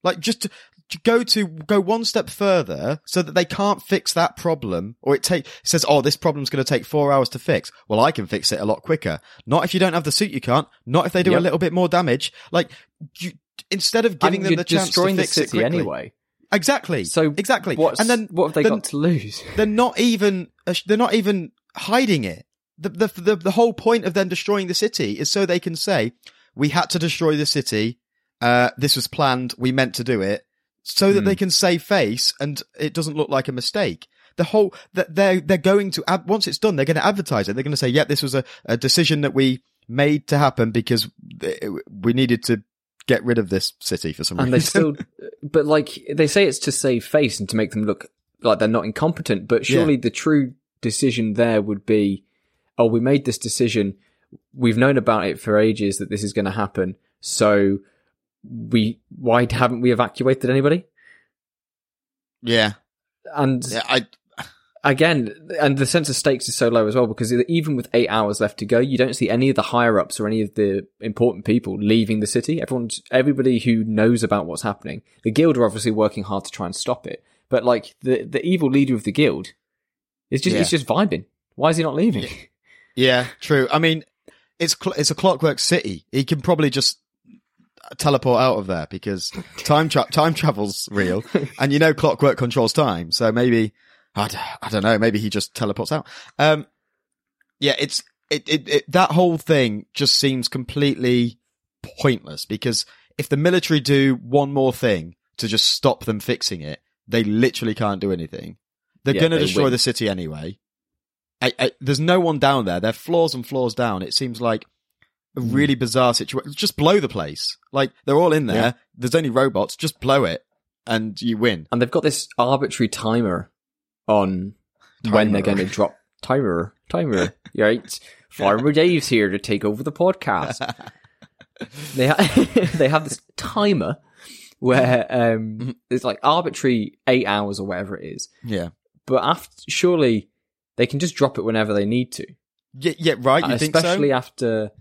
S3: Like just to, to go to go one step further so that they can't fix that problem or it take says oh this problem's going to take 4 hours to fix. Well I can fix it a lot quicker. Not if you don't have the suit you can't. Not if they do a little bit more damage. Like you instead of giving
S2: And
S3: them the chance to
S2: the
S3: fix it
S2: city
S3: quickly.
S2: anyway.
S3: Exactly.
S2: So
S3: exactly.
S2: What's,
S3: and then
S2: what have they got to lose?
S3: they're not even uh, they're not even hiding it. The, the the the whole point of them destroying the city is so they can say we had to destroy the city. Uh, this was planned. We meant to do it so that
S2: Hmm.
S3: they can save face and it doesn't look like a mistake. The whole that they're they're going to ad- once it's done, they're going to advertise it. They're going to say, "Yeah, this was a, a decision that we made to happen because we needed to get rid of this city for some
S2: and
S3: reason."
S2: they still but like they say it's to save face and to make them look like they're not incompetent but surely the true decision there would be oh we made this decision we've known about it for ages that this is going to happen so we why haven't we evacuated anybody
S3: yeah,
S2: and
S3: yeah. I
S2: again, and the sense of stakes is so low as well because even with eight hours left to go, you don't see any of the higher ups or any of the important people leaving the city. Everyone's everybody who knows about what's happening. The guild are obviously working hard to try and stop it, but like the the evil leader of the guild is just
S3: Yeah.
S2: he's just vibing. Why is he not leaving?
S3: Yeah, true. I mean, it's cl- it's a clockwork city. He can probably just teleport out of there because time tra- time travel's real, and you know clockwork controls time. So maybe I, d- I don't know. Maybe he just teleports out. Um, yeah, it's it, it it that whole thing just seems completely pointless because if the military do one more thing to just stop them fixing it, they literally can't do anything. They're
S2: Yeah,
S3: going to
S2: they
S3: destroy
S2: win.
S3: the city anyway. I, I, there's no one down there. They're floors and floors down. It seems like a
S2: Hmm.
S3: really bizarre situation. Just blow the place. Like they're all in there.
S2: Yeah.
S3: There's only robots. Just blow it, and you win.
S2: And they've got this arbitrary timer on when they're going to drop timer timer. right, Farmer Dave's here to take over the podcast. they ha- they have this timer where um it's like arbitrary eight hours or whatever it is.
S3: Yeah.
S2: But after surely they can just drop it whenever they need to,
S3: Yeah. Yeah. Right. You think
S2: especially
S3: so?
S2: after.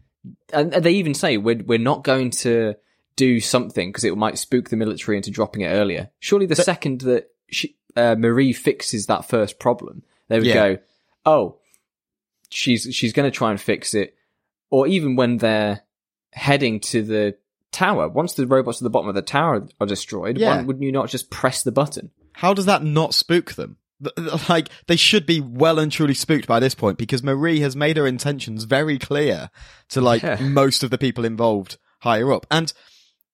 S2: And they even say we're we're not going to do something because it might spook the military into dropping it earlier. Surely the second that she, uh, Marie fixes that first problem, they would
S3: Yeah.
S2: go, "Oh, she's she's going to try and fix it," or even when they're heading to the tower, once the robots at the bottom of the tower are destroyed,
S3: Yeah.
S2: why wouldn't you not just press the button?
S3: How does that not spook them? Like they should be well and truly spooked by this point because Marie has made her intentions very clear to like
S2: Yeah.
S3: most of the people involved higher up. And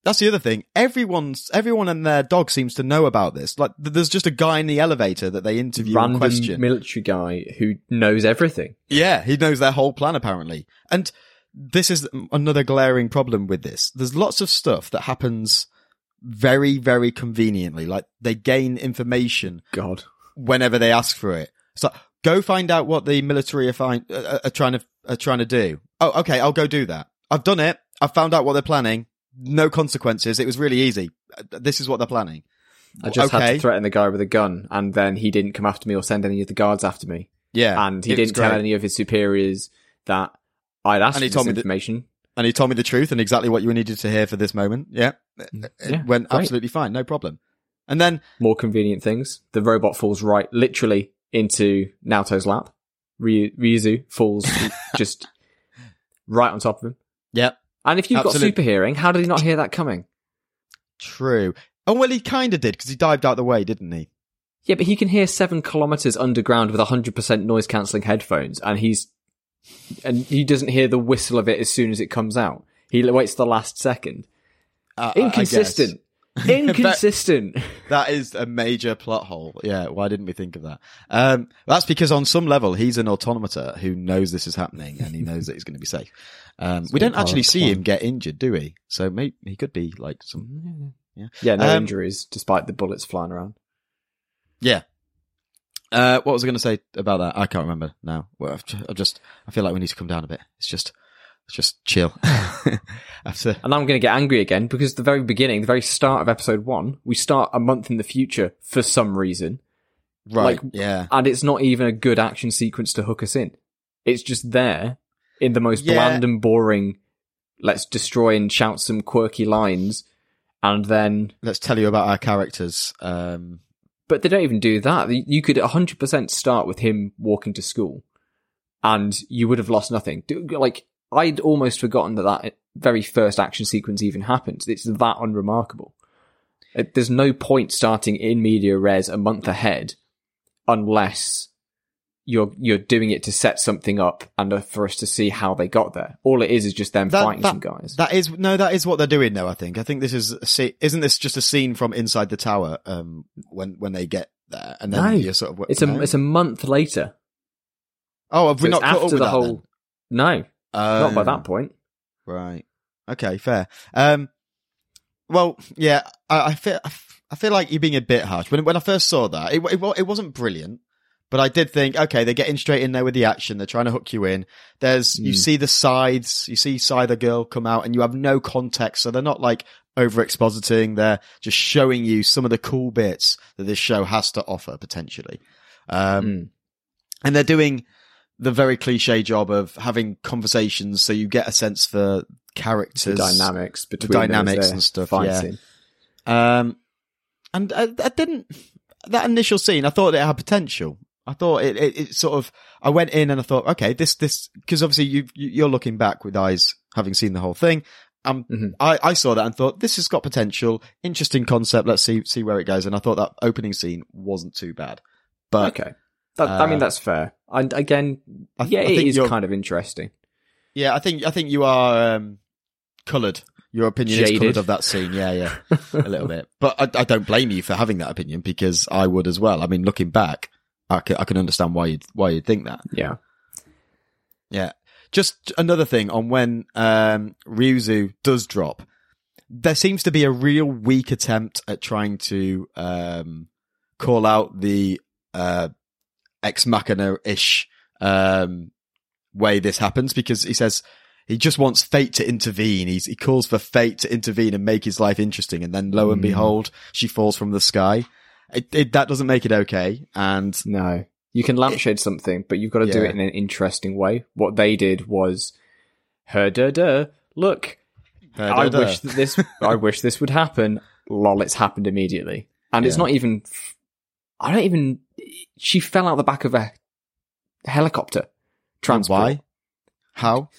S3: that's the other thing. Everyone's everyone and their dog seems to know about this. Like there's just a guy in the elevator that they interview and
S2: Random
S3: question.
S2: military guy who knows everything.
S3: Yeah, he knows their whole plan apparently. And this is another glaring problem with this. There's lots of stuff that happens very, very conveniently. Like they gain information
S2: God.
S3: Whenever they ask for it. So go find out what the military are, find, uh, are trying to are trying to do. Oh, okay, I'll go do that. I've done it. I've found out what they're planning. No consequences. It was really easy. Uh, This is what they're planning.
S2: I just had to threaten the guy with a gun, and then he didn't come after me or send any of the guards after me.
S3: Yeah,
S2: and he didn't tell any of his superiors that I'd asked
S3: And he
S2: for
S3: told
S2: this
S3: me
S2: information.
S3: and he told me the truth and exactly what you needed to hear for this moment. Yeah, it
S2: Yeah,
S3: went
S2: great.
S3: absolutely fine, no problem. And then
S2: More convenient things. The robot falls right, literally, into Naoto's lap. Ryu, Ryuzu falls just right on top of him.
S3: yeah,
S2: And if you've got super hearing, how did he not hear that coming?
S3: true. Oh well, he kind of did because he dived out the way, didn't he?
S2: Yeah, but he can hear seven kilometers underground with 100% noise cancelling headphones, and he's and he doesn't hear the whistle of it as soon as it comes out. He waits the last second.
S3: Uh, I- I guess.
S2: Inconsistent. Inconsistent.
S3: That is a major plot hole. Yeah, why didn't we think of that? Um, that's because on some level he's an automator who knows this is happening and he knows that he's going to be safe. Um, we don't actually
S2: part of the
S3: see
S2: plan.
S3: him get injured, do we? So maybe he could be like some. Yeah.
S2: yeah, no
S3: Um,
S2: injuries despite the bullets flying around.
S3: Yeah. Uh, what was I going to say about that? I can't remember now. Well, I've ju- I've just, I feel like we need to come down a bit. It's just, just chill. After,
S2: And I'm going to get angry again because the very beginning, the very start of episode one, we start a month in the future for some reason.
S3: right.
S2: Like-
S3: yeah.
S2: And it's not even a good action sequence to hook us in. It's just there in the most
S3: Yeah.
S2: bland and boring, let's destroy and shout some quirky lines. And then,
S3: Let's tell you about our characters. Um,
S2: but they don't even do that. You could 100% start with him walking to school and you would have lost nothing. Like, I'd almost forgotten that that very first action sequence even happened. It's that unremarkable. Uh, There's no point starting in media res a month ahead unless you're you're doing it to set something up and uh, for us to see how they got there. All it is is just them
S3: That-
S2: fighting
S3: that-
S2: some guys.
S3: That is no, that is what they're doing though. I think. I think this is a se- isn't this just a scene from inside the tower? Um, when when they get there, and then
S2: No.
S3: you're sort of
S2: it's a it's a month later.
S3: oh, have
S2: So
S3: we not caught up with
S2: the
S3: that
S2: whole.
S3: then?
S2: No, not by that point.
S3: Right. Okay. Fair. Um. Well, yeah. I, I feel I feel like you're being a bit harsh. When when I first saw that, it it, it wasn't brilliant. But I did think, okay, they're getting straight in there with the action. They're trying to hook you in. There's, you
S2: Mm.
S3: see the sides, you see Cyther girl come out and you have no context. So they're not like over expositing. They're just showing you some of the cool bits that this show has to offer potentially. Um,
S2: Mm.
S3: and they're doing the very cliche job of having conversations so you get a sense for
S2: The
S3: characters
S2: dynamics between the dynamics
S3: and stuff,
S2: fighting.
S3: Um, and I, I didn't that initial scene. I thought it had potential. I thought it, it, it sort of. I went in and I thought, okay, this this because obviously you you- you're looking back with eyes having seen the whole thing. Um,
S2: Mhm.
S3: I, I saw that and thought this has got potential, interesting concept. Let's see see where it goes. And I thought that opening scene wasn't too bad, but
S2: Okay. That, I mean,
S3: Uh,
S2: that's fair. And again,
S3: I-
S2: yeah,
S3: I
S2: it is kind of interesting.
S3: yeah, I think I think you are um, coloured. Your opinion is coloured of that scene. Yeah, yeah. a little bit. But I, I don't blame you for having that opinion because I would as well. I mean, looking back, I can, I can understand why you'd, why you'd think that.
S2: Yeah.
S3: Yeah. Just another thing on when, um, Ryuzu does drop. There seems to be a real weak attempt at trying to, um, call out the, uh, ex machina-ish, um, way this happens because he says, he just wants fate to intervene. He's, he calls for fate to intervene and make his life interesting. And then lo and
S2: Mm.
S3: behold, she falls from the sky. It, it, that doesn't make it okay. And
S2: No. You can lampshade something, but you've got to do it in an interesting way. What they did was, her da da, look, I
S3: Da-da-da.
S2: wish that this, I wish this would happen. Lol, it's happened immediately. And it's not even, I don't even, she fell out the back of a helicopter. Transport.
S3: Why? How?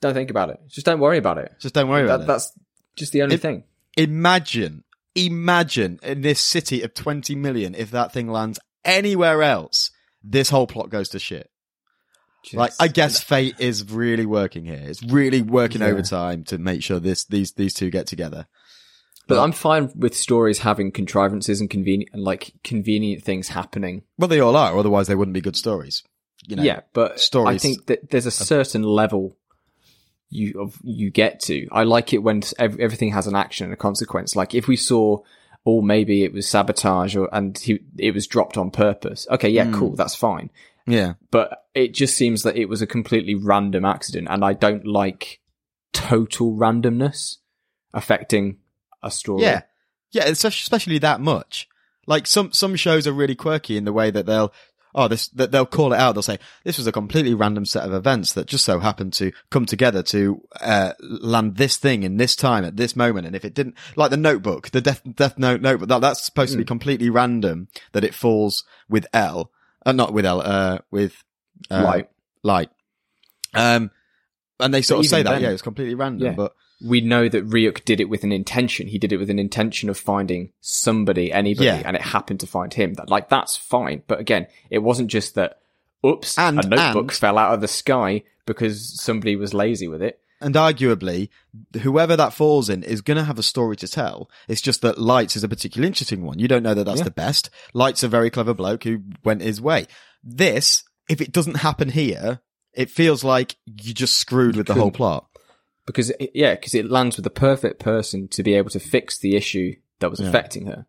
S2: Don't think about it. Just don't worry about it.
S3: Just don't worry about
S2: That,
S3: it.
S2: that's just the only
S3: It-
S2: thing.
S3: Imagine, imagine in this city of 20 million, if that thing lands anywhere else, this whole plot goes to shit. Like, I guess fate is really working here. It's really working
S2: Yeah.
S3: overtime to make sure this, these, these two get together.
S2: But I'm fine with stories having contrivances and convenient and like convenient things happening.
S3: Well, they all are. Otherwise, they wouldn't be good stories. You know?
S2: yeah, but
S3: stories.
S2: I think that there's a certain level you of you get to. I like it when everything has an action and a consequence. Like if we saw, or maybe it was sabotage, or and he it was dropped on purpose. Okay, yeah,
S3: Hmm.
S2: cool, that's fine.
S3: Yeah.
S2: But it just seems that it was a completely random accident, and I don't like total randomness affecting a story.
S3: Yeah. Yeah. It's especially that much. Like some, some shows are really quirky in the way that they'll, oh, this, that they'll call it out. They'll say, this was a completely random set of events that just so happened to come together to, uh, land this thing in this time at this moment. And if it didn't, like the notebook, the death, death note notebook, that, that's supposed to be completely random that it falls with L, uh, not with L, uh, with, uh,
S2: Light.
S3: light. Um, and they sort
S2: But
S3: of say that,
S2: then-
S3: yeah, it's completely random,
S2: Yeah.
S3: but
S2: we know that Ryuk did it with an intention. He did it with an intention of finding somebody, anybody,
S3: Yeah.
S2: and it happened to find him. That like that's fine. But again, it wasn't just that. Oops,
S3: And-
S2: a notebook
S3: and-
S2: fell out of the sky because somebody was lazy with it.
S3: And arguably, whoever that falls in is going to have a story to tell. It's just that Lights is a particularly interesting one. You don't know that that's
S2: Yeah.
S3: the best. Lights a very clever bloke who went his way. This, if it doesn't happen here, it feels like you just screwed with the whole plot.
S2: Because it, yeah, because it lands with the perfect person to be able to fix the issue that was
S3: Yeah.
S2: affecting her,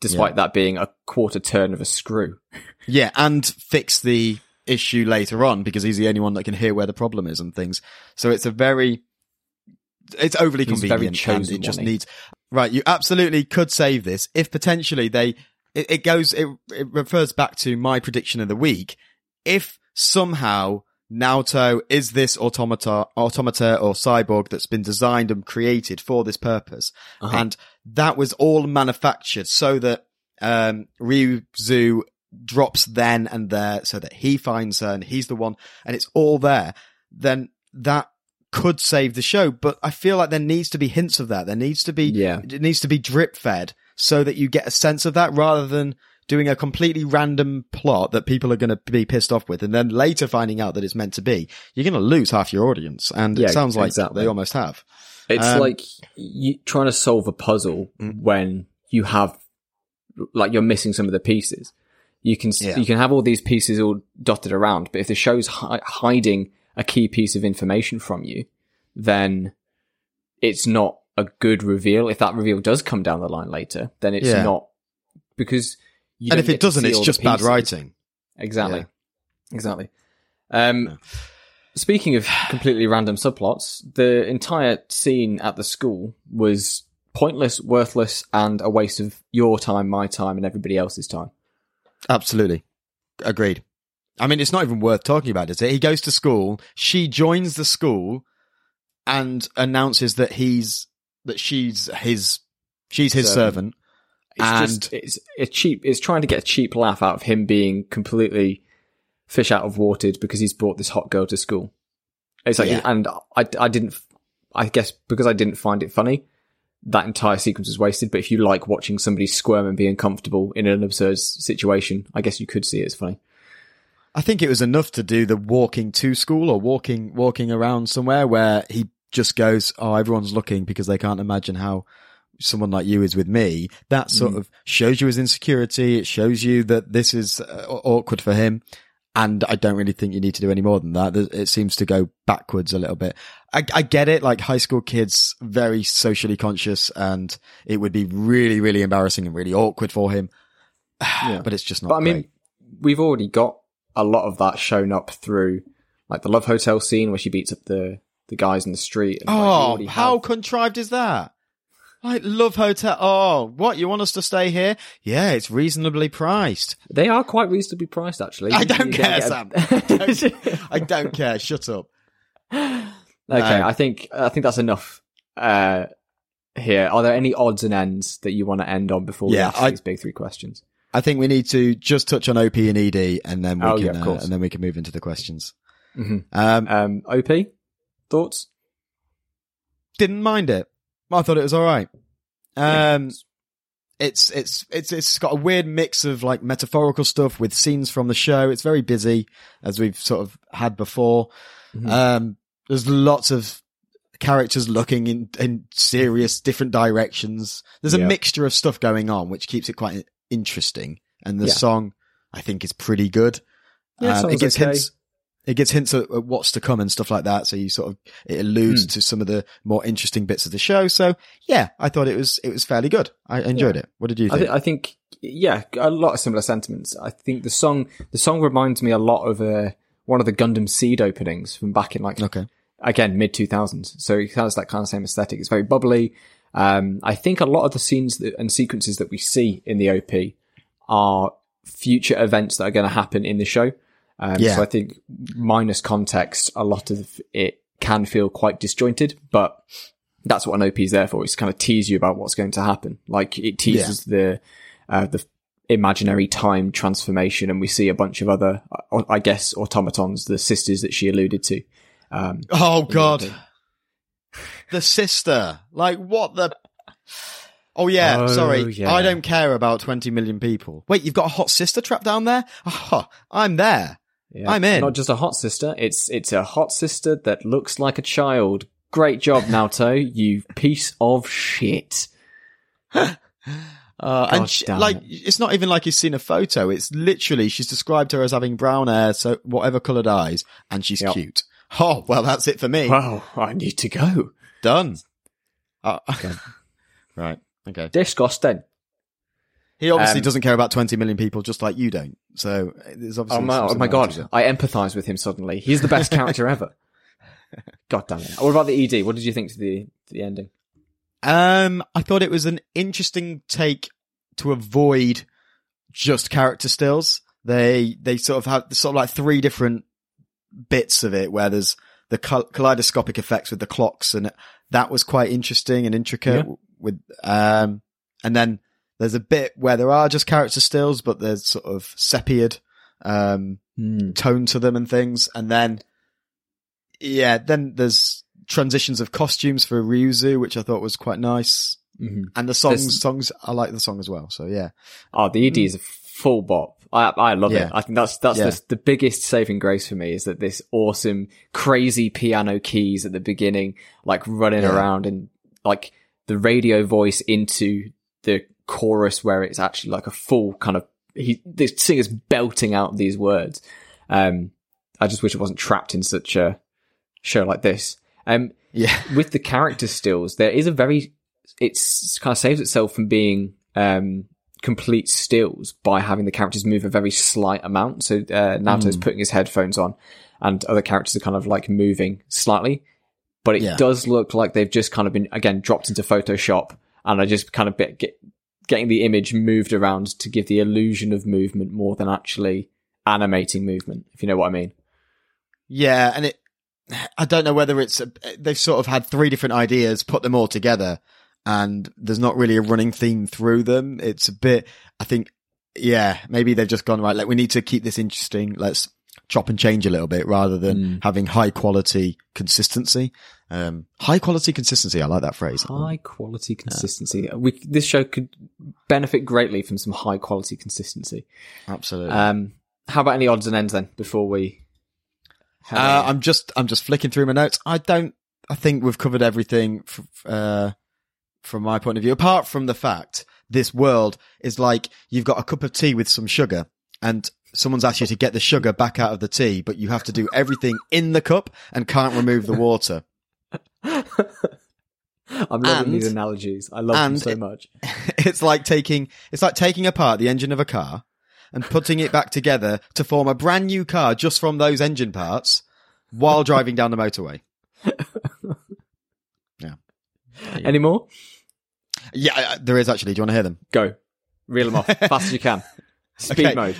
S2: despite that being a quarter turn of a screw.
S3: Yeah, and fix the issue later on because he's the only one that can hear where the problem is and things. So it's a very, it's overly
S2: He's
S3: convenient and it just
S2: eh?
S3: needs, right, you absolutely could save this if potentially they, it, it goes, it, it refers back to my prediction of the week. If somehow Naoto is this automata, automata or cyborg that's been designed and created for this purpose.
S2: Uh-huh.
S3: And that was all manufactured so that, um, Ryuzu drops then and there so that he finds her and he's the one and it's all there, then that could save the show. But I feel like there needs to be hints of that. There needs to be,
S2: Yeah.
S3: it needs to be drip fed so that you get a sense of that rather than doing a completely random plot that people are going to be pissed off with and then later finding out that it's meant to be. You're going to lose half your audience. And
S2: Yeah,
S3: it sounds like
S2: exactly.
S3: they almost have.
S2: It's
S3: Um,
S2: like you trying to solve a puzzle
S3: Mm.
S2: when you have like you're missing some of the pieces. You can
S3: Yeah.
S2: you can have all these pieces all dotted around, but if the show's hi- hiding a key piece of information from you, then it's not a good reveal. If that reveal does come down the line later, then it's
S3: Yeah.
S2: not because
S3: and if it doesn't, it's just bad writing.
S2: Exactly.
S3: Yeah.
S2: Exactly. Um, Speaking of completely random subplots, the entire scene at the school was pointless, worthless, and a waste of your time, my time, and everybody else's time.
S3: Absolutely. Agreed. I mean, it's not even worth talking about, is it? He goes to school. She joins the school and announces that he's that she's his she's his servant.
S2: It's
S3: and
S2: just it's a cheap. It's trying to get a cheap laugh out of him being completely fish out of water because he's brought this hot girl to school. It's like,
S3: Yeah.
S2: and I, I didn't. I guess because I didn't find it funny, that entire sequence was wasted. But if you like watching somebody squirm and be uncomfortable in an absurd situation, I guess you could see it as funny.
S3: I think it was enough to do the walking to school or walking walking around somewhere where he just goes, "Oh, everyone's looking because they can't imagine how someone like you is with me." That sort of shows you his insecurity. It shows you that this is uh, awkward for him. And I don't really think you need to do any more than that. It seems to go backwards a little bit. I, I get it. Like high school kids, very socially conscious and it would be really, really embarrassing and really awkward for him. But it's just not.
S2: But I mean, we've already got a lot of that shown up through like the Love Hotel scene where she beats up the the guys in the street. And,
S3: Oh,
S2: already
S3: how
S2: have-
S3: contrived is that? Like Love Hotel. Oh, what? You want us to stay here? Yeah, it's reasonably priced.
S2: They are quite reasonably priced, actually.
S3: I don't
S2: don't
S3: care,
S2: get-
S3: Sam. I don't, I don't care. Shut up.
S2: okay. I think I think that's enough. Uh, here, are there any odds and ends that you want to end on before we
S3: Yeah,
S2: ask
S3: I-
S2: these big three questions?
S3: I think we need to just touch on OP and ED, and then we
S2: Oh,
S3: can,
S2: yeah,
S3: uh, and then we can move into the questions.
S2: Mhm.
S3: Um,
S2: Um, OP thoughts?
S3: didn't mind it. I thought it was all right. Um, it's it's it's it's got a weird mix of like metaphorical stuff with scenes from the show. It's very busy, as we've sort of had before.
S2: Mhm.
S3: Um, there's lots of characters looking in in serious different directions. There's a
S2: Yeah.
S3: mixture of stuff going on, which keeps it quite interesting. And the
S2: Yeah.
S3: song, I think, is pretty good.
S2: Yeah,
S3: Um, it gives
S2: okay.
S3: hints. It gets hints at, at what's to come and stuff like that. So you sort of it alludes
S2: Hmm.
S3: to some of the more interesting bits of the show. So yeah, I thought it was it was fairly good. I enjoyed it. What did you
S2: I,
S3: think?
S2: th- I think, yeah, a lot of similar sentiments. I think the song, the song reminds me a lot of uh, one of the Gundam Seed openings from back in like
S3: okay.
S2: again mid 2000s. So it has that kind of same aesthetic. It's very bubbly. Um, I think a lot of the scenes that, and sequences that we see in the OP are future events that are going to happen in the show. Um,
S3: Yeah.
S2: So I think minus context, a lot of it can feel quite disjointed, but that's what an OP is there for. It's to kind of tease you about what's going to happen. Like it teases the, uh, the imaginary time transformation and we see a bunch of other, uh, I guess, automatons, the sisters that she alluded to. Um,
S3: Oh God, the sister. Like what the? Oh yeah,
S2: Oh,
S3: sorry.
S2: yeah.
S3: I don't care about twenty million people. Wait, you've got a hot sister trapped down there? Oh, I'm there.
S2: Yeah.
S3: I'm in.
S2: Not just a hot sister. It's it's a hot sister that looks like a child. Great job, Naoto. you piece of shit.
S3: Uh, and she, like,
S2: it.
S3: it's not even like you've seen a photo. It's literally she's described her as having brown hair, so whatever coloured eyes, and she's
S2: Yep.
S3: cute. Oh well, that's it for me.
S2: Wow, I need to go.
S3: Done. Uh, right. Okay.
S2: Disgusting.
S3: He obviously
S2: Um,
S3: doesn't care about 20 million people, just like you don't. So there's obviously.
S2: Oh my, oh my god, I empathise with him suddenly. He's the best character ever. God damn it. What about the ED? What did you think to the to the ending?
S3: Um, I thought it was an interesting take to avoid just character stills. They they sort of have sort of like three different bits of it where there's the kaleidoscopic effects with the clocks, and that was quite interesting and intricate.
S2: Yeah.
S3: With um, and then there's a bit where there are just character stills, but there's sort of sepiaed um tone to them and things. And then, yeah, then there's transitions of costumes for Ryuzu, which I thought was quite nice.
S2: Mhm.
S3: And the songs,
S2: There's-
S3: songs, I like the song as well. So yeah.
S2: Oh, the ED is a full bop. I I love
S3: Yeah.
S2: it. I think that's that's
S3: Yeah.
S2: the, the biggest saving grace for me is that this awesome, crazy piano keys at the beginning, like running
S3: Yeah.
S2: around and like the radio voice into the chorus where it's actually like a full kind of he the singer's belting out these words. Um, I just wish it wasn't trapped in such a show like this. Um,
S3: Yeah.
S2: with the character stills, there is a very it's kind of saves itself from being um complete stills by having the characters move a very slight amount. So uh, Naoto's putting his headphones on, and other characters are kind of like moving slightly, but it
S3: Yeah.
S2: does look like they've just kind of been again dropped into Photoshop and are just kind of bit, get, getting the image moved around to give the illusion of movement more than actually animating movement, if you know what I mean.
S3: Yeah, and it. I don't know whether it's a, they've sort of had three different ideas, put them all together, and there's not really a running theme through them. It's a bit. I think, yeah, maybe they've just gone right. Like we need to keep this interesting. Let's chop and change a little bit rather than
S2: Mm.
S3: having high quality consistency. Um, high quality consistency. I like that phrase.
S2: High quality consistency. We, this show could benefit greatly from some high quality consistency.
S3: Absolutely.
S2: Um, how about any odds and ends then before we?
S3: Uh. I'm just I'm just flicking through my notes. I don't. I think we've covered everything f- uh, from my point of view, apart from the fact this world is like you've got a cup of tea with some sugar, and someone's asked you to get the sugar back out of the tea, but you have to do everything in the cup and can't remove the water.
S2: I'm loving
S3: and-
S2: these analogies. I love them so
S3: it-
S2: much.
S3: it's like taking it's like taking apart the engine of a car and putting it back together to form a brand new car just from those engine parts while driving down the motorway. Yeah.
S2: Any more?
S3: Yeah, uh, there is actually. Do you want to hear them?
S2: Go. Reel them off fast as you can. Speed
S3: Okay.
S2: mode.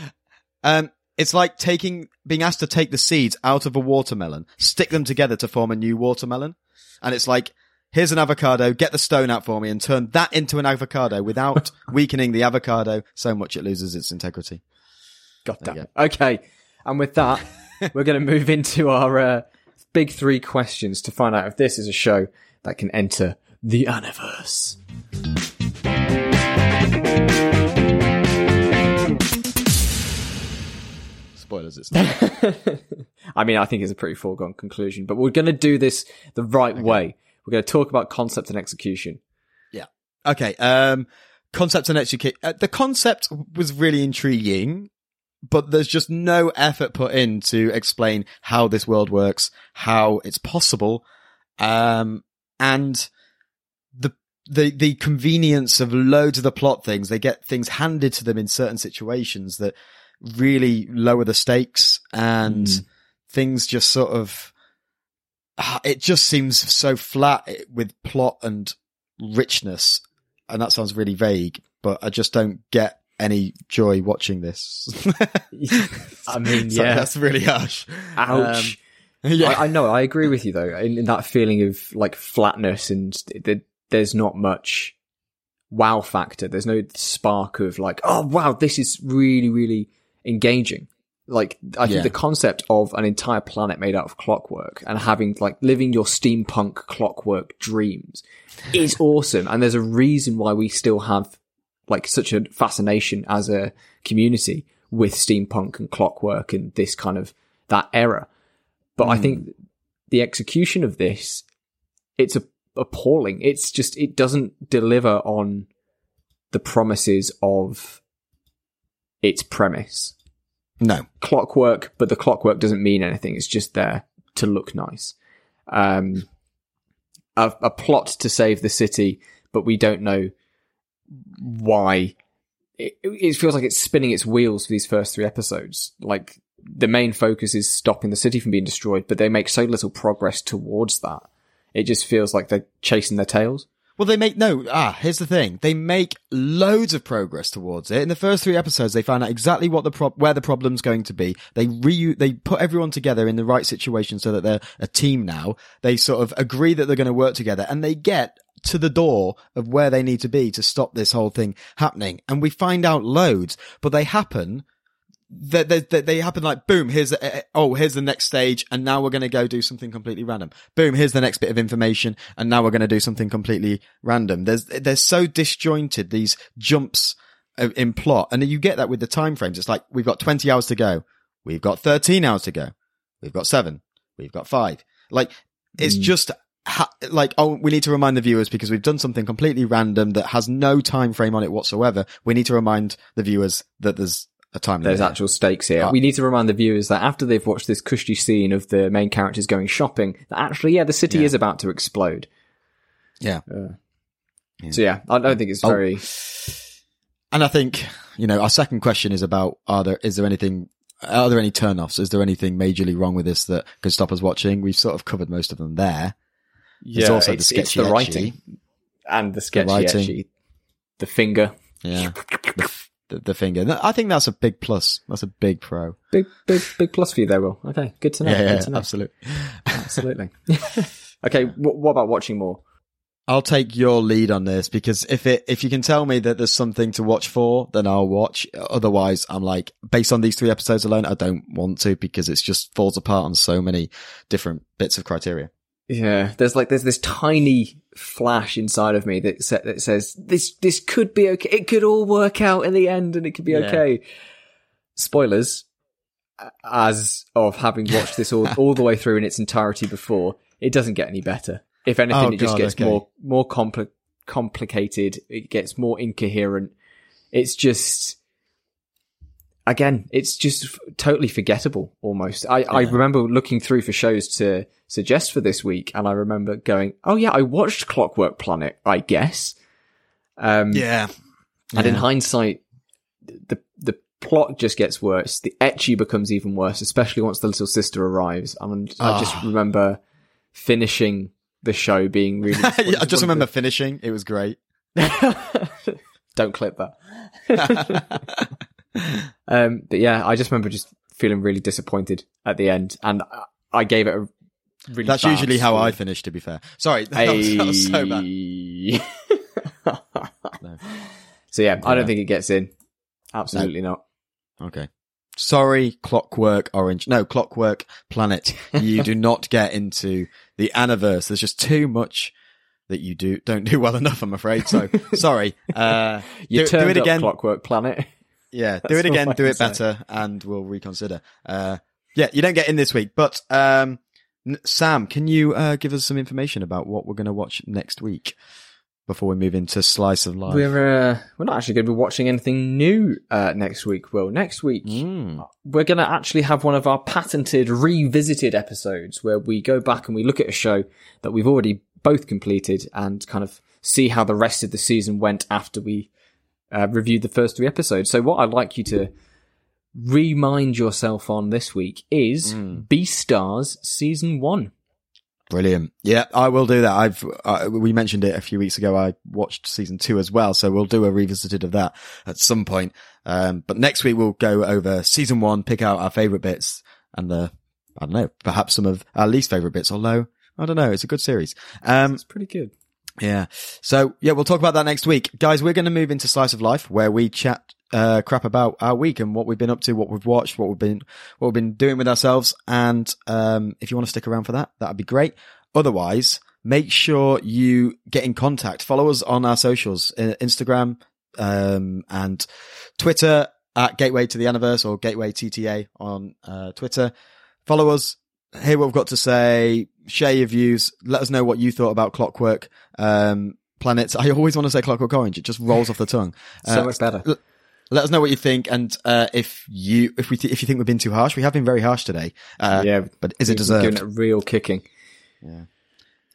S3: Um, it's like taking, being asked to take the seeds out of a watermelon, stick them together to form a new watermelon. And it's like, here's an avocado, get the stone out for me and turn that into an avocado without weakening the avocado so much it loses its integrity.
S2: God
S3: There
S2: damn. Okay. And with that, we're going to move into our uh, big three questions to find out if this is a show that can enter the Aniverse.
S3: Spoilers, it's not.
S2: I mean, I think it's a pretty foregone conclusion, but we're going to do this the right way. We're going to talk about concept and execution. Yeah.
S3: Okay. Um, concept and execute. Uh, the concept was really intriguing, but there's just no effort put in to explain how this world works, how it's possible, um, and the the the convenience of loads of the plot things. They get things handed to them in certain situations that really lower the stakes, and
S2: Mm.
S3: things just sort of. ah, It just seems so flat with plot and richness, and that sounds really vague. But I just don't get any joy watching this.
S2: I mean,
S3: Sorry,
S2: yeah.
S3: that's really harsh.
S2: Ouch.
S3: Um, yeah,
S2: I, I know. I agree with you though. In, in that feeling of like flatness and th- there's not much wow factor. There's no spark of like, oh wow, this is really, really engaging. Like I think
S3: Yeah.
S2: the concept of an entire planet made out of clockwork and having like living your steampunk clockwork dreams is awesome. And there's a reason why we still have like such a fascination as a community with steampunk and clockwork and this kind of that era. But I hmm. think the execution of this, it's a, appalling. It's just, it doesn't deliver on the promises of its premise.
S3: no,
S2: Clockwork, but the clockwork doesn't mean anything. It's just there to look nice. Um, a, a plot to save the city, but we don't know why. It, it feels like it's spinning its wheels for these first three episodes. Like the main focus is stopping the city from being destroyed, but they make so little progress towards that. It just feels like they're chasing their tails.
S3: Well, they make no. Ah, here's the thing: they make loads of progress towards it. In the first three episodes, they found out exactly what the pro- where the problem's going to be. They re they put everyone together in the right situation so that they're a team now. They sort of agree that they're going to work together, and they get to the door of where they need to be to stop this whole thing happening. And we find out loads, but they happen. They, they, they- they happen like boom. Here's the, uh, oh here's the next stage, and now we're going to go do something completely random. Boom. Here's the next bit of information, and now we're going to do something completely random. There's they're so disjointed these jumps eh, in plot, and you get that with the time frames. It's like we've got 20 hours to go, we've got 13 hours to go, we've got seven, we've got five. Like it's mm. just ha- like oh we need to remind the viewers because we've done something completely random that has no time frame on it whatsoever. We need to remind the viewers that there's a time.
S2: There's
S3: limit.
S2: actual stakes here.
S3: Ah.
S2: We need to remind the viewers that after they've watched this cushy scene of the main characters going shopping, that actually, yeah, the city
S3: Yeah.
S2: is about to explode.
S3: yeah.
S2: So yeah, I don't think it's
S3: Oh.
S2: very.
S3: And I think, you know, our second question is about, are there, is there anything, are there any turn-offs? Is there anything majorly wrong with this that could stop us watching? We've sort of covered most of them there.
S2: Yeah,
S3: also the
S2: it's, it's
S3: sketchy
S2: the
S3: ecchi.
S2: writing and the sketchy
S3: writing.
S2: ecchi. The finger.
S3: Yeah. The, the, the finger. I think that's a big plus. That's a big pro.
S2: Big, big, big plus for you there, Will. Okay, good to know.
S3: Yeah,
S2: good
S3: yeah,
S2: to know.
S3: absolutely.
S2: Absolutely. okay, wh- what about watching more?
S3: I'll take your lead on this because if it if you can tell me that there's something to watch for, then I'll watch. Otherwise, I'm like based on these three episodes alone, I don't want to because it's just falls apart on so many different bits of criteria.
S2: Yeah, there's like there's this tiny flash inside of me that sa- that says this this could be okay. It could all work out in the end, and it could be
S3: Yeah.
S2: okay. Spoilers, as of having watched this all all the way through in its entirety before, it doesn't get any better. If anything,
S3: Oh,
S2: it just
S3: God,
S2: gets
S3: okay.
S2: more more compli- complicated. It gets more incoherent. It's just again, it's just f- totally forgettable almost. I, I remember looking through for shows to suggest for this week, and I remember going, "Oh yeah, I watched Clockwork Planet, I guess." Um,
S3: Yeah,
S2: and in hindsight, the the plot just gets worse. The ecchi becomes even worse, especially once the little sister arrives. And I just
S3: Ah.
S2: remember finishing the show being really.
S3: I just remember finishing. It was great.
S2: Don't clip that. um, but yeah, I just remember just feeling really disappointed at the end, and I- gave it a really.
S3: That's usually how I finish. To be fair, sorry, that was, that was so bad. No.
S2: So yeah, I don't think it gets in. Absolutely not.
S3: Okay. Sorry, Clockwork Orange. No, Clockwork Planet. You do not get into the Aniverse. There's just too much that you do don't do well enough. I'm afraid. So sorry. Uh,
S2: You
S3: do, do it
S2: up
S3: again.
S2: Clockwork Planet.
S3: Yeah, do it again. Do it
S2: say.
S3: better, and we'll reconsider. Uh, yeah, you don't get in this week, but um, N- Sam, can you uh, give us some information about what we're going to watch next week before we move into Slice of Life?
S2: We're uh, we're not actually going to be watching anything new uh, next week. Will next week
S3: Mm.
S2: we're going to actually have one of our patented revisited episodes where we go back and we look at a show that we've already both completed and kind of see how the rest of the season went after we uh, reviewed the first three episodes. So what I'd like you to remind yourself on this week is Beastars season one.
S3: Brilliant. Yeah, I will do that. I've uh, we mentioned it a few weeks ago. I watched season two as well, so we'll do a revisited of that at some point. Um, but next week we'll go over season one, pick out our favorite bits, and the I don't know, perhaps some of our least favorite bits. Although I don't know, it's a good series. Um,
S2: It's pretty good.
S3: Yeah. So yeah, we'll talk about that next week, guys. We're going to move into slice of life where we chat uh, crap about our week and what we've been up to, what we've watched, what we've been what we've been doing with ourselves. And um, if you want to stick around for that, that'd be great. Otherwise, make sure you get in contact. Follow us on our socials, uh, Instagram um, and Twitter at Gateway to the Aniverse or Gateway TTA on uh, Twitter. Follow us. Hear what we've got to say. Share your views. Let us know what you thought about Clockwork um, Planets. I always want to say Clockwork Orange. It just rolls off the tongue.
S2: So
S3: Uh,
S2: much better.
S3: l- let us know what you think, and uh, if you if we th- if you think we've been too harsh, we have been very harsh today. Uh,
S2: yeah,
S3: but is it deserved?
S2: Giving it a real kicking.
S3: Yeah.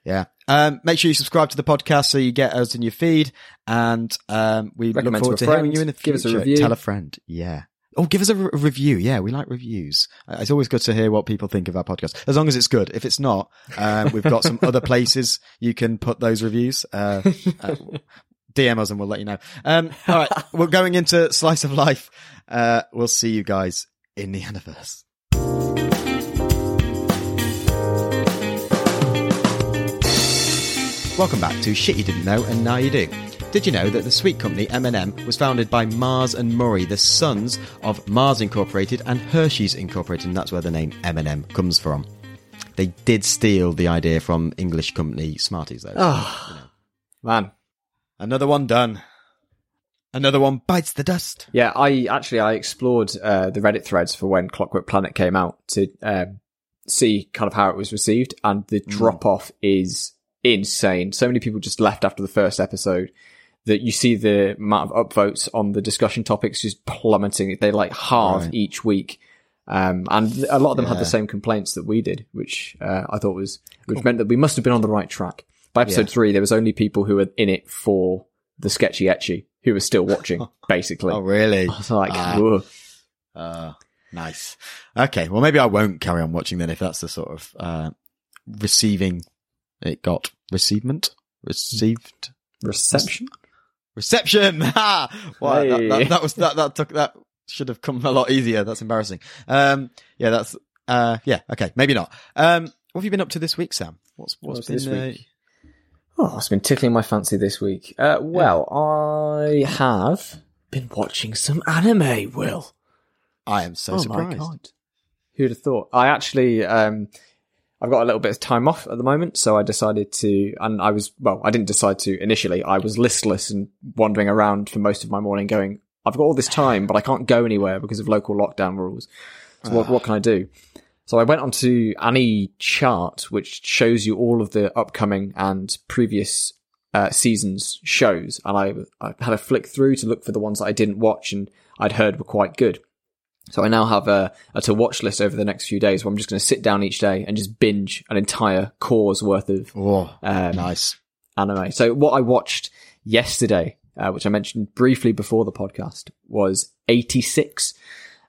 S3: Yeah. Um, make sure you subscribe to the podcast so you get us in your feed, and um, we
S2: Recommend
S3: look forward
S2: to
S3: to, hearing
S2: friend.
S3: you in the future.
S2: Give us a review.
S3: Tell a friend. Yeah. Oh, give us a, re- a review. Yeah, we like reviews. Uh, It's always good to hear what people think of our podcast, as long as it's good. If it's not, um, we've got some other places you can put those reviews. Uh, uh, DM us and we'll let you know. Um, all right, we're going into slice of life. Uh, we'll see you guys in the Aniverse. Welcome back to Shit You Didn't Know and Now You Do. Did you know that the sweet company M&M was founded by Mars and Murrie, the sons of Mars Incorporated and Hershey's Incorporated, and that's where the name M&M comes from. They did steal the idea from English company Smarties, though.
S2: Oh, man.
S3: Another one done. Another one bites the dust.
S2: Yeah, I actually I explored uh, the Reddit threads for when Clockwork Planet came out to um, see kind of how it was received, and the drop off is insane. So many people just left after the first episode that you see the amount of upvotes on the discussion topics just plummeting. They like halve
S3: Right.
S2: each week. Um, and a lot of them had the same complaints that we did, which uh, I thought was, which meant that we must have been on the right track. By episode
S3: Yeah.
S2: three, there was only people who were in it for the sketchy ecchi who were still watching, basically.
S3: Oh, really?
S2: I was like, whoa.
S3: Uh, nice. Okay, well, maybe I won't carry on watching then if that's the sort of uh, receiving it got. Receivement? Received?
S2: reception.
S3: Reception. Ha! Wow, that,
S2: Hey.
S3: that, that was that that took that should have come a lot easier. That's embarrassing. Um, yeah, that's uh, yeah, okay, maybe not. Um, what have you been up to this week, Sam? What's what's
S2: What's
S3: been
S2: this
S3: uh.
S2: Oh, it's been tickling my fancy this week. Uh, well, I have been watching some anime, Will.
S3: I am so
S2: oh
S3: surprised.
S2: Who'd have thought? I actually, um, I've got a little bit of time off at the moment, so I decided to, and I was, well, I didn't decide to initially. I was listless and wandering around for most of my morning going, I've got all this time, but I can't go anywhere because of local lockdown rules. So what, what can I do? So I went onto AniChart, which shows you all of the upcoming and previous uh, seasons shows, and I, I had a flick through to look for the ones that I didn't watch and I'd heard were quite good. So I now have a, a to watch list over the next few days where I'm just going to sit down each day and just binge an entire cour's worth of
S3: Oh,
S2: um,
S3: nice.
S2: anime. So what I watched yesterday, uh, which I mentioned briefly before the podcast, was 86,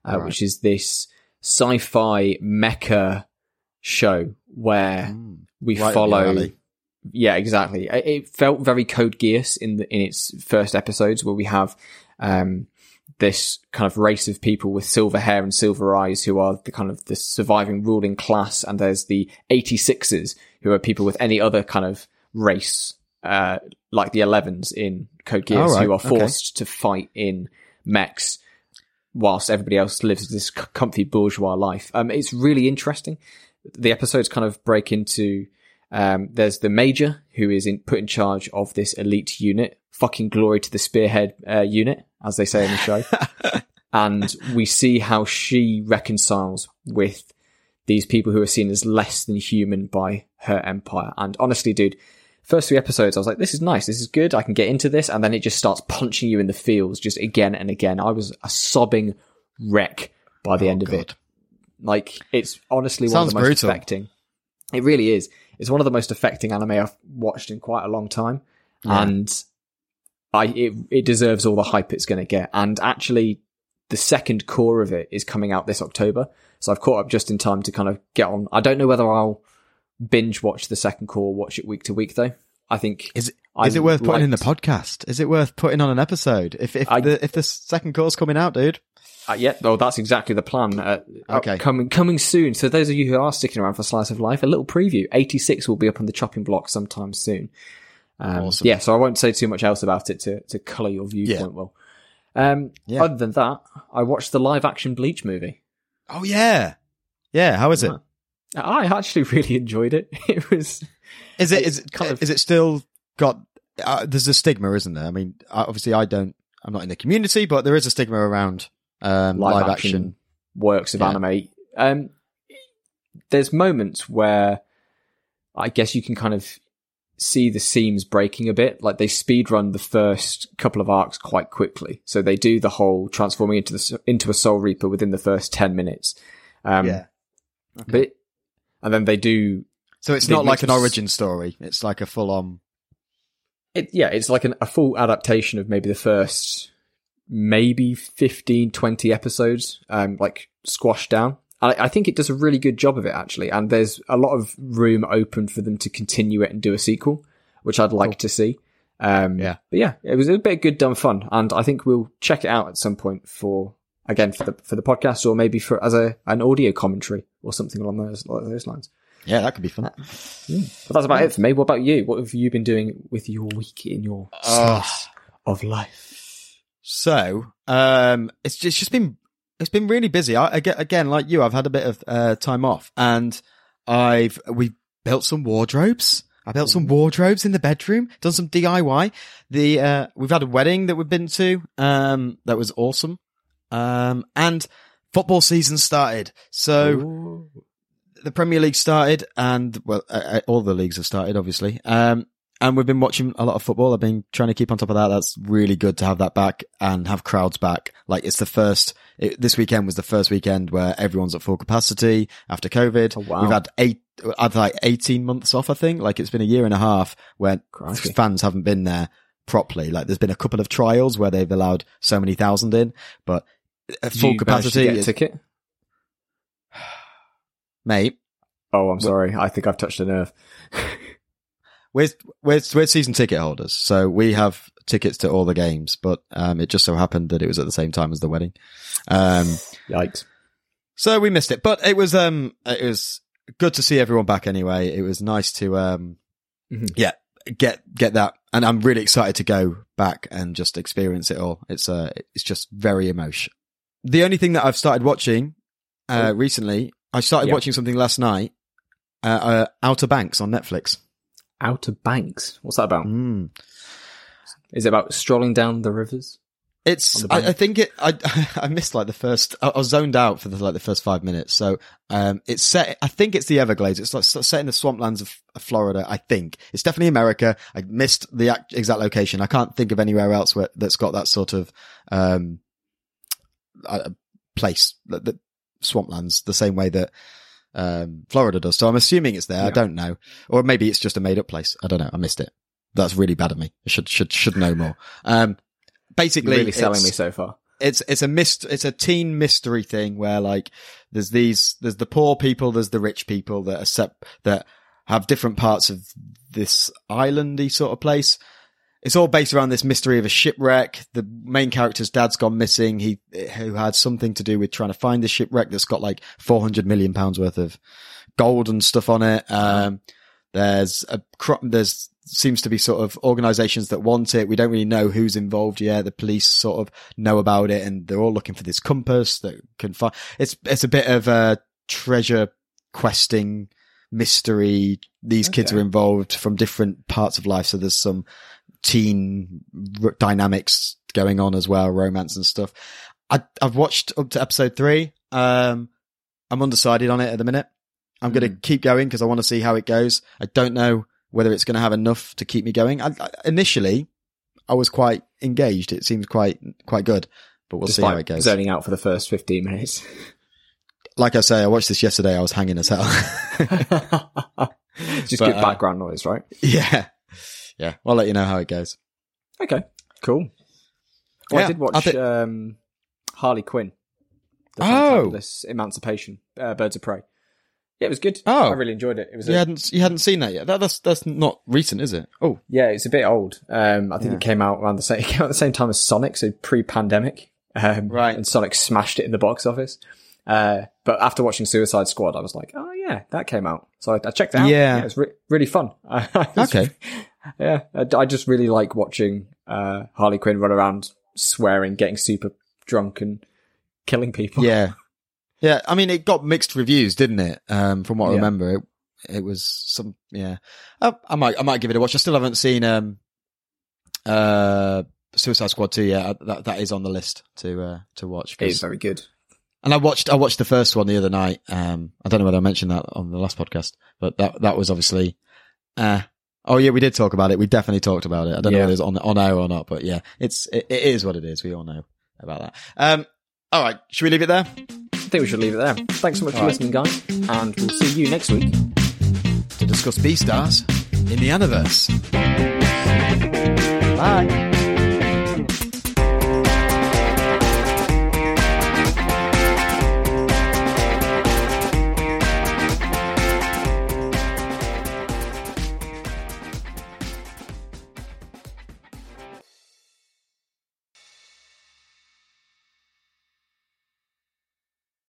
S2: uh,
S3: Right.
S2: which is this sci-fi mecha show where we
S3: Right
S2: follow. Yeah, exactly. It, it felt very Code Geass in the in its first episodes, where we have um, this kind of race of people with silver hair and silver eyes who are the kind of the surviving ruling class, and there's the 86ers who are people with any other kind of race, uh, like the 11s in Code Geass,
S3: right.
S2: who are
S3: Okay.
S2: forced to fight in mechs whilst everybody else lives this comfy bourgeois life. Um, it's really interesting. The episodes kind of break into um, there's the major who is in, put in charge of this elite unit. Fucking glory to the spearhead uh, unit, as they say in the show. and we see how she reconciles with these people who are seen as less than human by her empire. And honestly, dude, first three episodes, I was like, this is nice, this is good, I can get into this. And then it just starts punching you in the feels just again and again. I was a sobbing wreck by the oh, end of it. Like, it's honestly one of the most
S3: brutal.
S2: affecting. It really is. It's one of the most affecting anime I've watched in quite a long time.
S3: Yeah.
S2: And I, it, it deserves all the hype it's going to get. And actually, the second cour of it is coming out this October. So I've caught up just in time to kind of get on. I don't know whether I'll binge watch the second cour, watch it week to week though. I think
S3: Is it it worth putting in the podcast? Is it worth putting on an episode? If if
S2: I-
S3: the if the second cour's coming out, dude.
S2: Uh, yeah, well, that's exactly the plan. Uh,
S3: Okay.
S2: coming coming soon. So those of you who are sticking around for Slice of Life, a little preview. Eighty six will be up on the chopping block sometime soon. Um,
S3: Awesome.
S2: Yeah, so I won't say too much else about it to to colour your viewpoint. Well, Um,
S3: Yeah.
S2: Other than that, I watched the live action Bleach movie.
S3: Oh yeah, yeah. How is it?
S2: I actually really enjoyed it. It was
S3: Is it
S2: It's
S3: it
S2: kind of-
S3: is it still got? Uh, there's a stigma, isn't there? I mean, uh, obviously, I don't. I'm not in the community, but there is a stigma around um,
S2: live,
S3: live,
S2: action,
S3: action.
S2: works of
S3: Yeah.
S2: anime. Um, there's moments where I guess you can kind of see the seams breaking a bit. Like they speed run the first couple of arcs quite quickly, so they do the whole transforming into the into a Soul Reaper within the first ten minutes. Um,
S3: yeah.
S2: but and then they do
S3: So it's not like an origin story. It's like a full on.
S2: it yeah it's like an, a full adaptation of maybe the first maybe 15 20 episodes um like squashed down I, I think it does a really good job of it actually. And there's a lot of room open for them to continue it and do a sequel which i'd like to see. Um
S3: Yeah.
S2: but yeah it was a bit of good dumb fun. And i think we'll check it out at some point for again for the for the podcast or maybe for as a an audio commentary or something along those along those lines.
S3: Yeah, that could be fun.
S2: but that's about it for me. What about you? What have you been doing with your week in your slice of life?
S3: So, um, it's just, it's just been, it's been really busy. I, again, again, like you, I've had a bit of, uh, time off and I've, we built some wardrobes. I built some wardrobes in the bedroom, done some DIY. The, uh, we've had a wedding that we've been to, um, that was awesome. Um, and football season started. So, the Premier League started, and well, uh, all the leagues have started, obviously. Um, and we've been watching a lot of football. I've been trying to keep on top of that. That's really good to have that back and have crowds back. Like it's the first. It, this weekend was the first weekend where everyone's at full capacity after COVID.
S2: Oh, wow.
S3: We've had eight, I'd like eighteen months off. I think like it's been a year and a half where
S2: Crikey.
S3: fans haven't been there properly. Like there's been a couple of trials where they've allowed so many thousand in, but at
S2: Did
S3: full capacity,
S2: get a ticket?
S3: mate.
S2: Oh, I'm sorry. I think I've touched a nerve.
S3: We're, we're, we're season ticket holders. So we have tickets to all the games, but um, it just so happened that it was at the same time as the wedding. Um,
S2: Yikes.
S3: so we missed it, but it was um, it was good to see everyone back anyway. It was nice to um,
S2: Mhm.
S3: yeah, get get that, and I'm really excited to go back and just experience it all. It's uh, it's just very emotional. The only thing that I've started watching uh, recently, I started
S2: Yeah.
S3: watching something last night, uh, uh, Outer Banks on Netflix.
S2: Outer Banks. What's that about?
S3: Mm.
S2: Is it about strolling down the rivers?
S3: It's.
S2: The
S3: I. I think it. I I missed like the first. I, I was zoned out for the like the first five minutes. So um, it's set. I think it's the Everglades. It's like set in the swamplands of, of Florida. I think it's definitely America. I missed the exact location. I can't think of anywhere else where that's got that sort of um, uh, place. The, swamplands, the same way that um, Florida does. So I'm assuming it's there. I don't know, or maybe it's just a made up place. I don't know. I missed it. That's really bad of me. I should should should know more. Um, basically,
S2: You're really selling
S3: it's-
S2: me so far.
S3: it's it's a mist it's a teen mystery thing where like there's these there's the poor people there's the rich people that are sep- that have different parts of this islandy sort of place it's all based around this mystery of a shipwreck the main character's dad's gone missing he who had something to do with trying to find the shipwreck that's got like 400 million pounds worth of gold and stuff on it um there's a there's seems to be sort of organizations that want it. We don't really know who's involved yet. The police sort of know about it and they're all looking for this compass that can find. It's, it's a bit of a treasure questing mystery. These kids are involved from different parts of life. So there's some teen r- dynamics going on as well, romance and stuff. I, I've watched up to episode three. Um, I'm undecided on it at the minute. I'm going to keep going because I want to see how it goes. I don't know whether it's going to have enough to keep me going. I, I, initially, I was quite engaged. It seems quite quite good, but we'll see how it goes.
S2: zoning out for the first 15 minutes.
S3: Like I say, I watched this yesterday. I was hanging as hell.
S2: Just
S3: But,
S2: good
S3: uh,
S2: background noise, right?
S3: yeah, yeah. I'll let you know how it goes.
S2: Okay, cool. Well,
S3: Yeah,
S2: I did watch
S3: I thi-
S2: um, Harley Quinn. The
S3: Oh.
S2: Fantabulous Emancipation, uh, Birds of Prey. Yeah, it was good.
S3: Oh.
S2: I really enjoyed it. It was a,
S3: You hadn't you hadn't seen that yet. That, that's that's not recent, is it? Oh,
S2: yeah, it's a bit old. Um, I think
S3: Yeah.
S2: it came out around the same it came out at the same time as Sonic, so pre-pandemic. Um,
S3: Right.
S2: And Sonic smashed it in the box office. Uh, but after watching Suicide Squad, I was like, oh yeah, that came out. So I, I checked it out.
S3: Yeah.
S2: it was re- really fun. Was-
S3: Okay.
S2: Yeah, I, I just really like watching uh, Harley Quinn run around swearing, getting super drunk, and killing people.
S3: yeah, yeah. I mean, it got mixed reviews, didn't it? Um, from what I
S2: Yeah.
S3: remember, it it was some. Yeah, I, I might I might give it a watch. I still haven't seen um, uh, Suicide Squad two yet. That that is on the list to uh to watch. 'cause-
S2: it is very good.
S3: And I watched I watched the first one the other night. Um, I don't know whether I mentioned that on the last podcast, but that that was obviously. Uh, oh yeah, we did talk about it. We definitely talked about it. I don't know
S2: Yeah.
S3: whether it's on on air or not, but yeah, it's it, it is what it is. We all know about that. Um, all right, should we leave it there?
S2: I think we should leave it there. Thanks so much for
S3: All right.
S2: listening, guys, and we'll see you next week.
S3: To discuss Beastars in the Aniverse. Bye.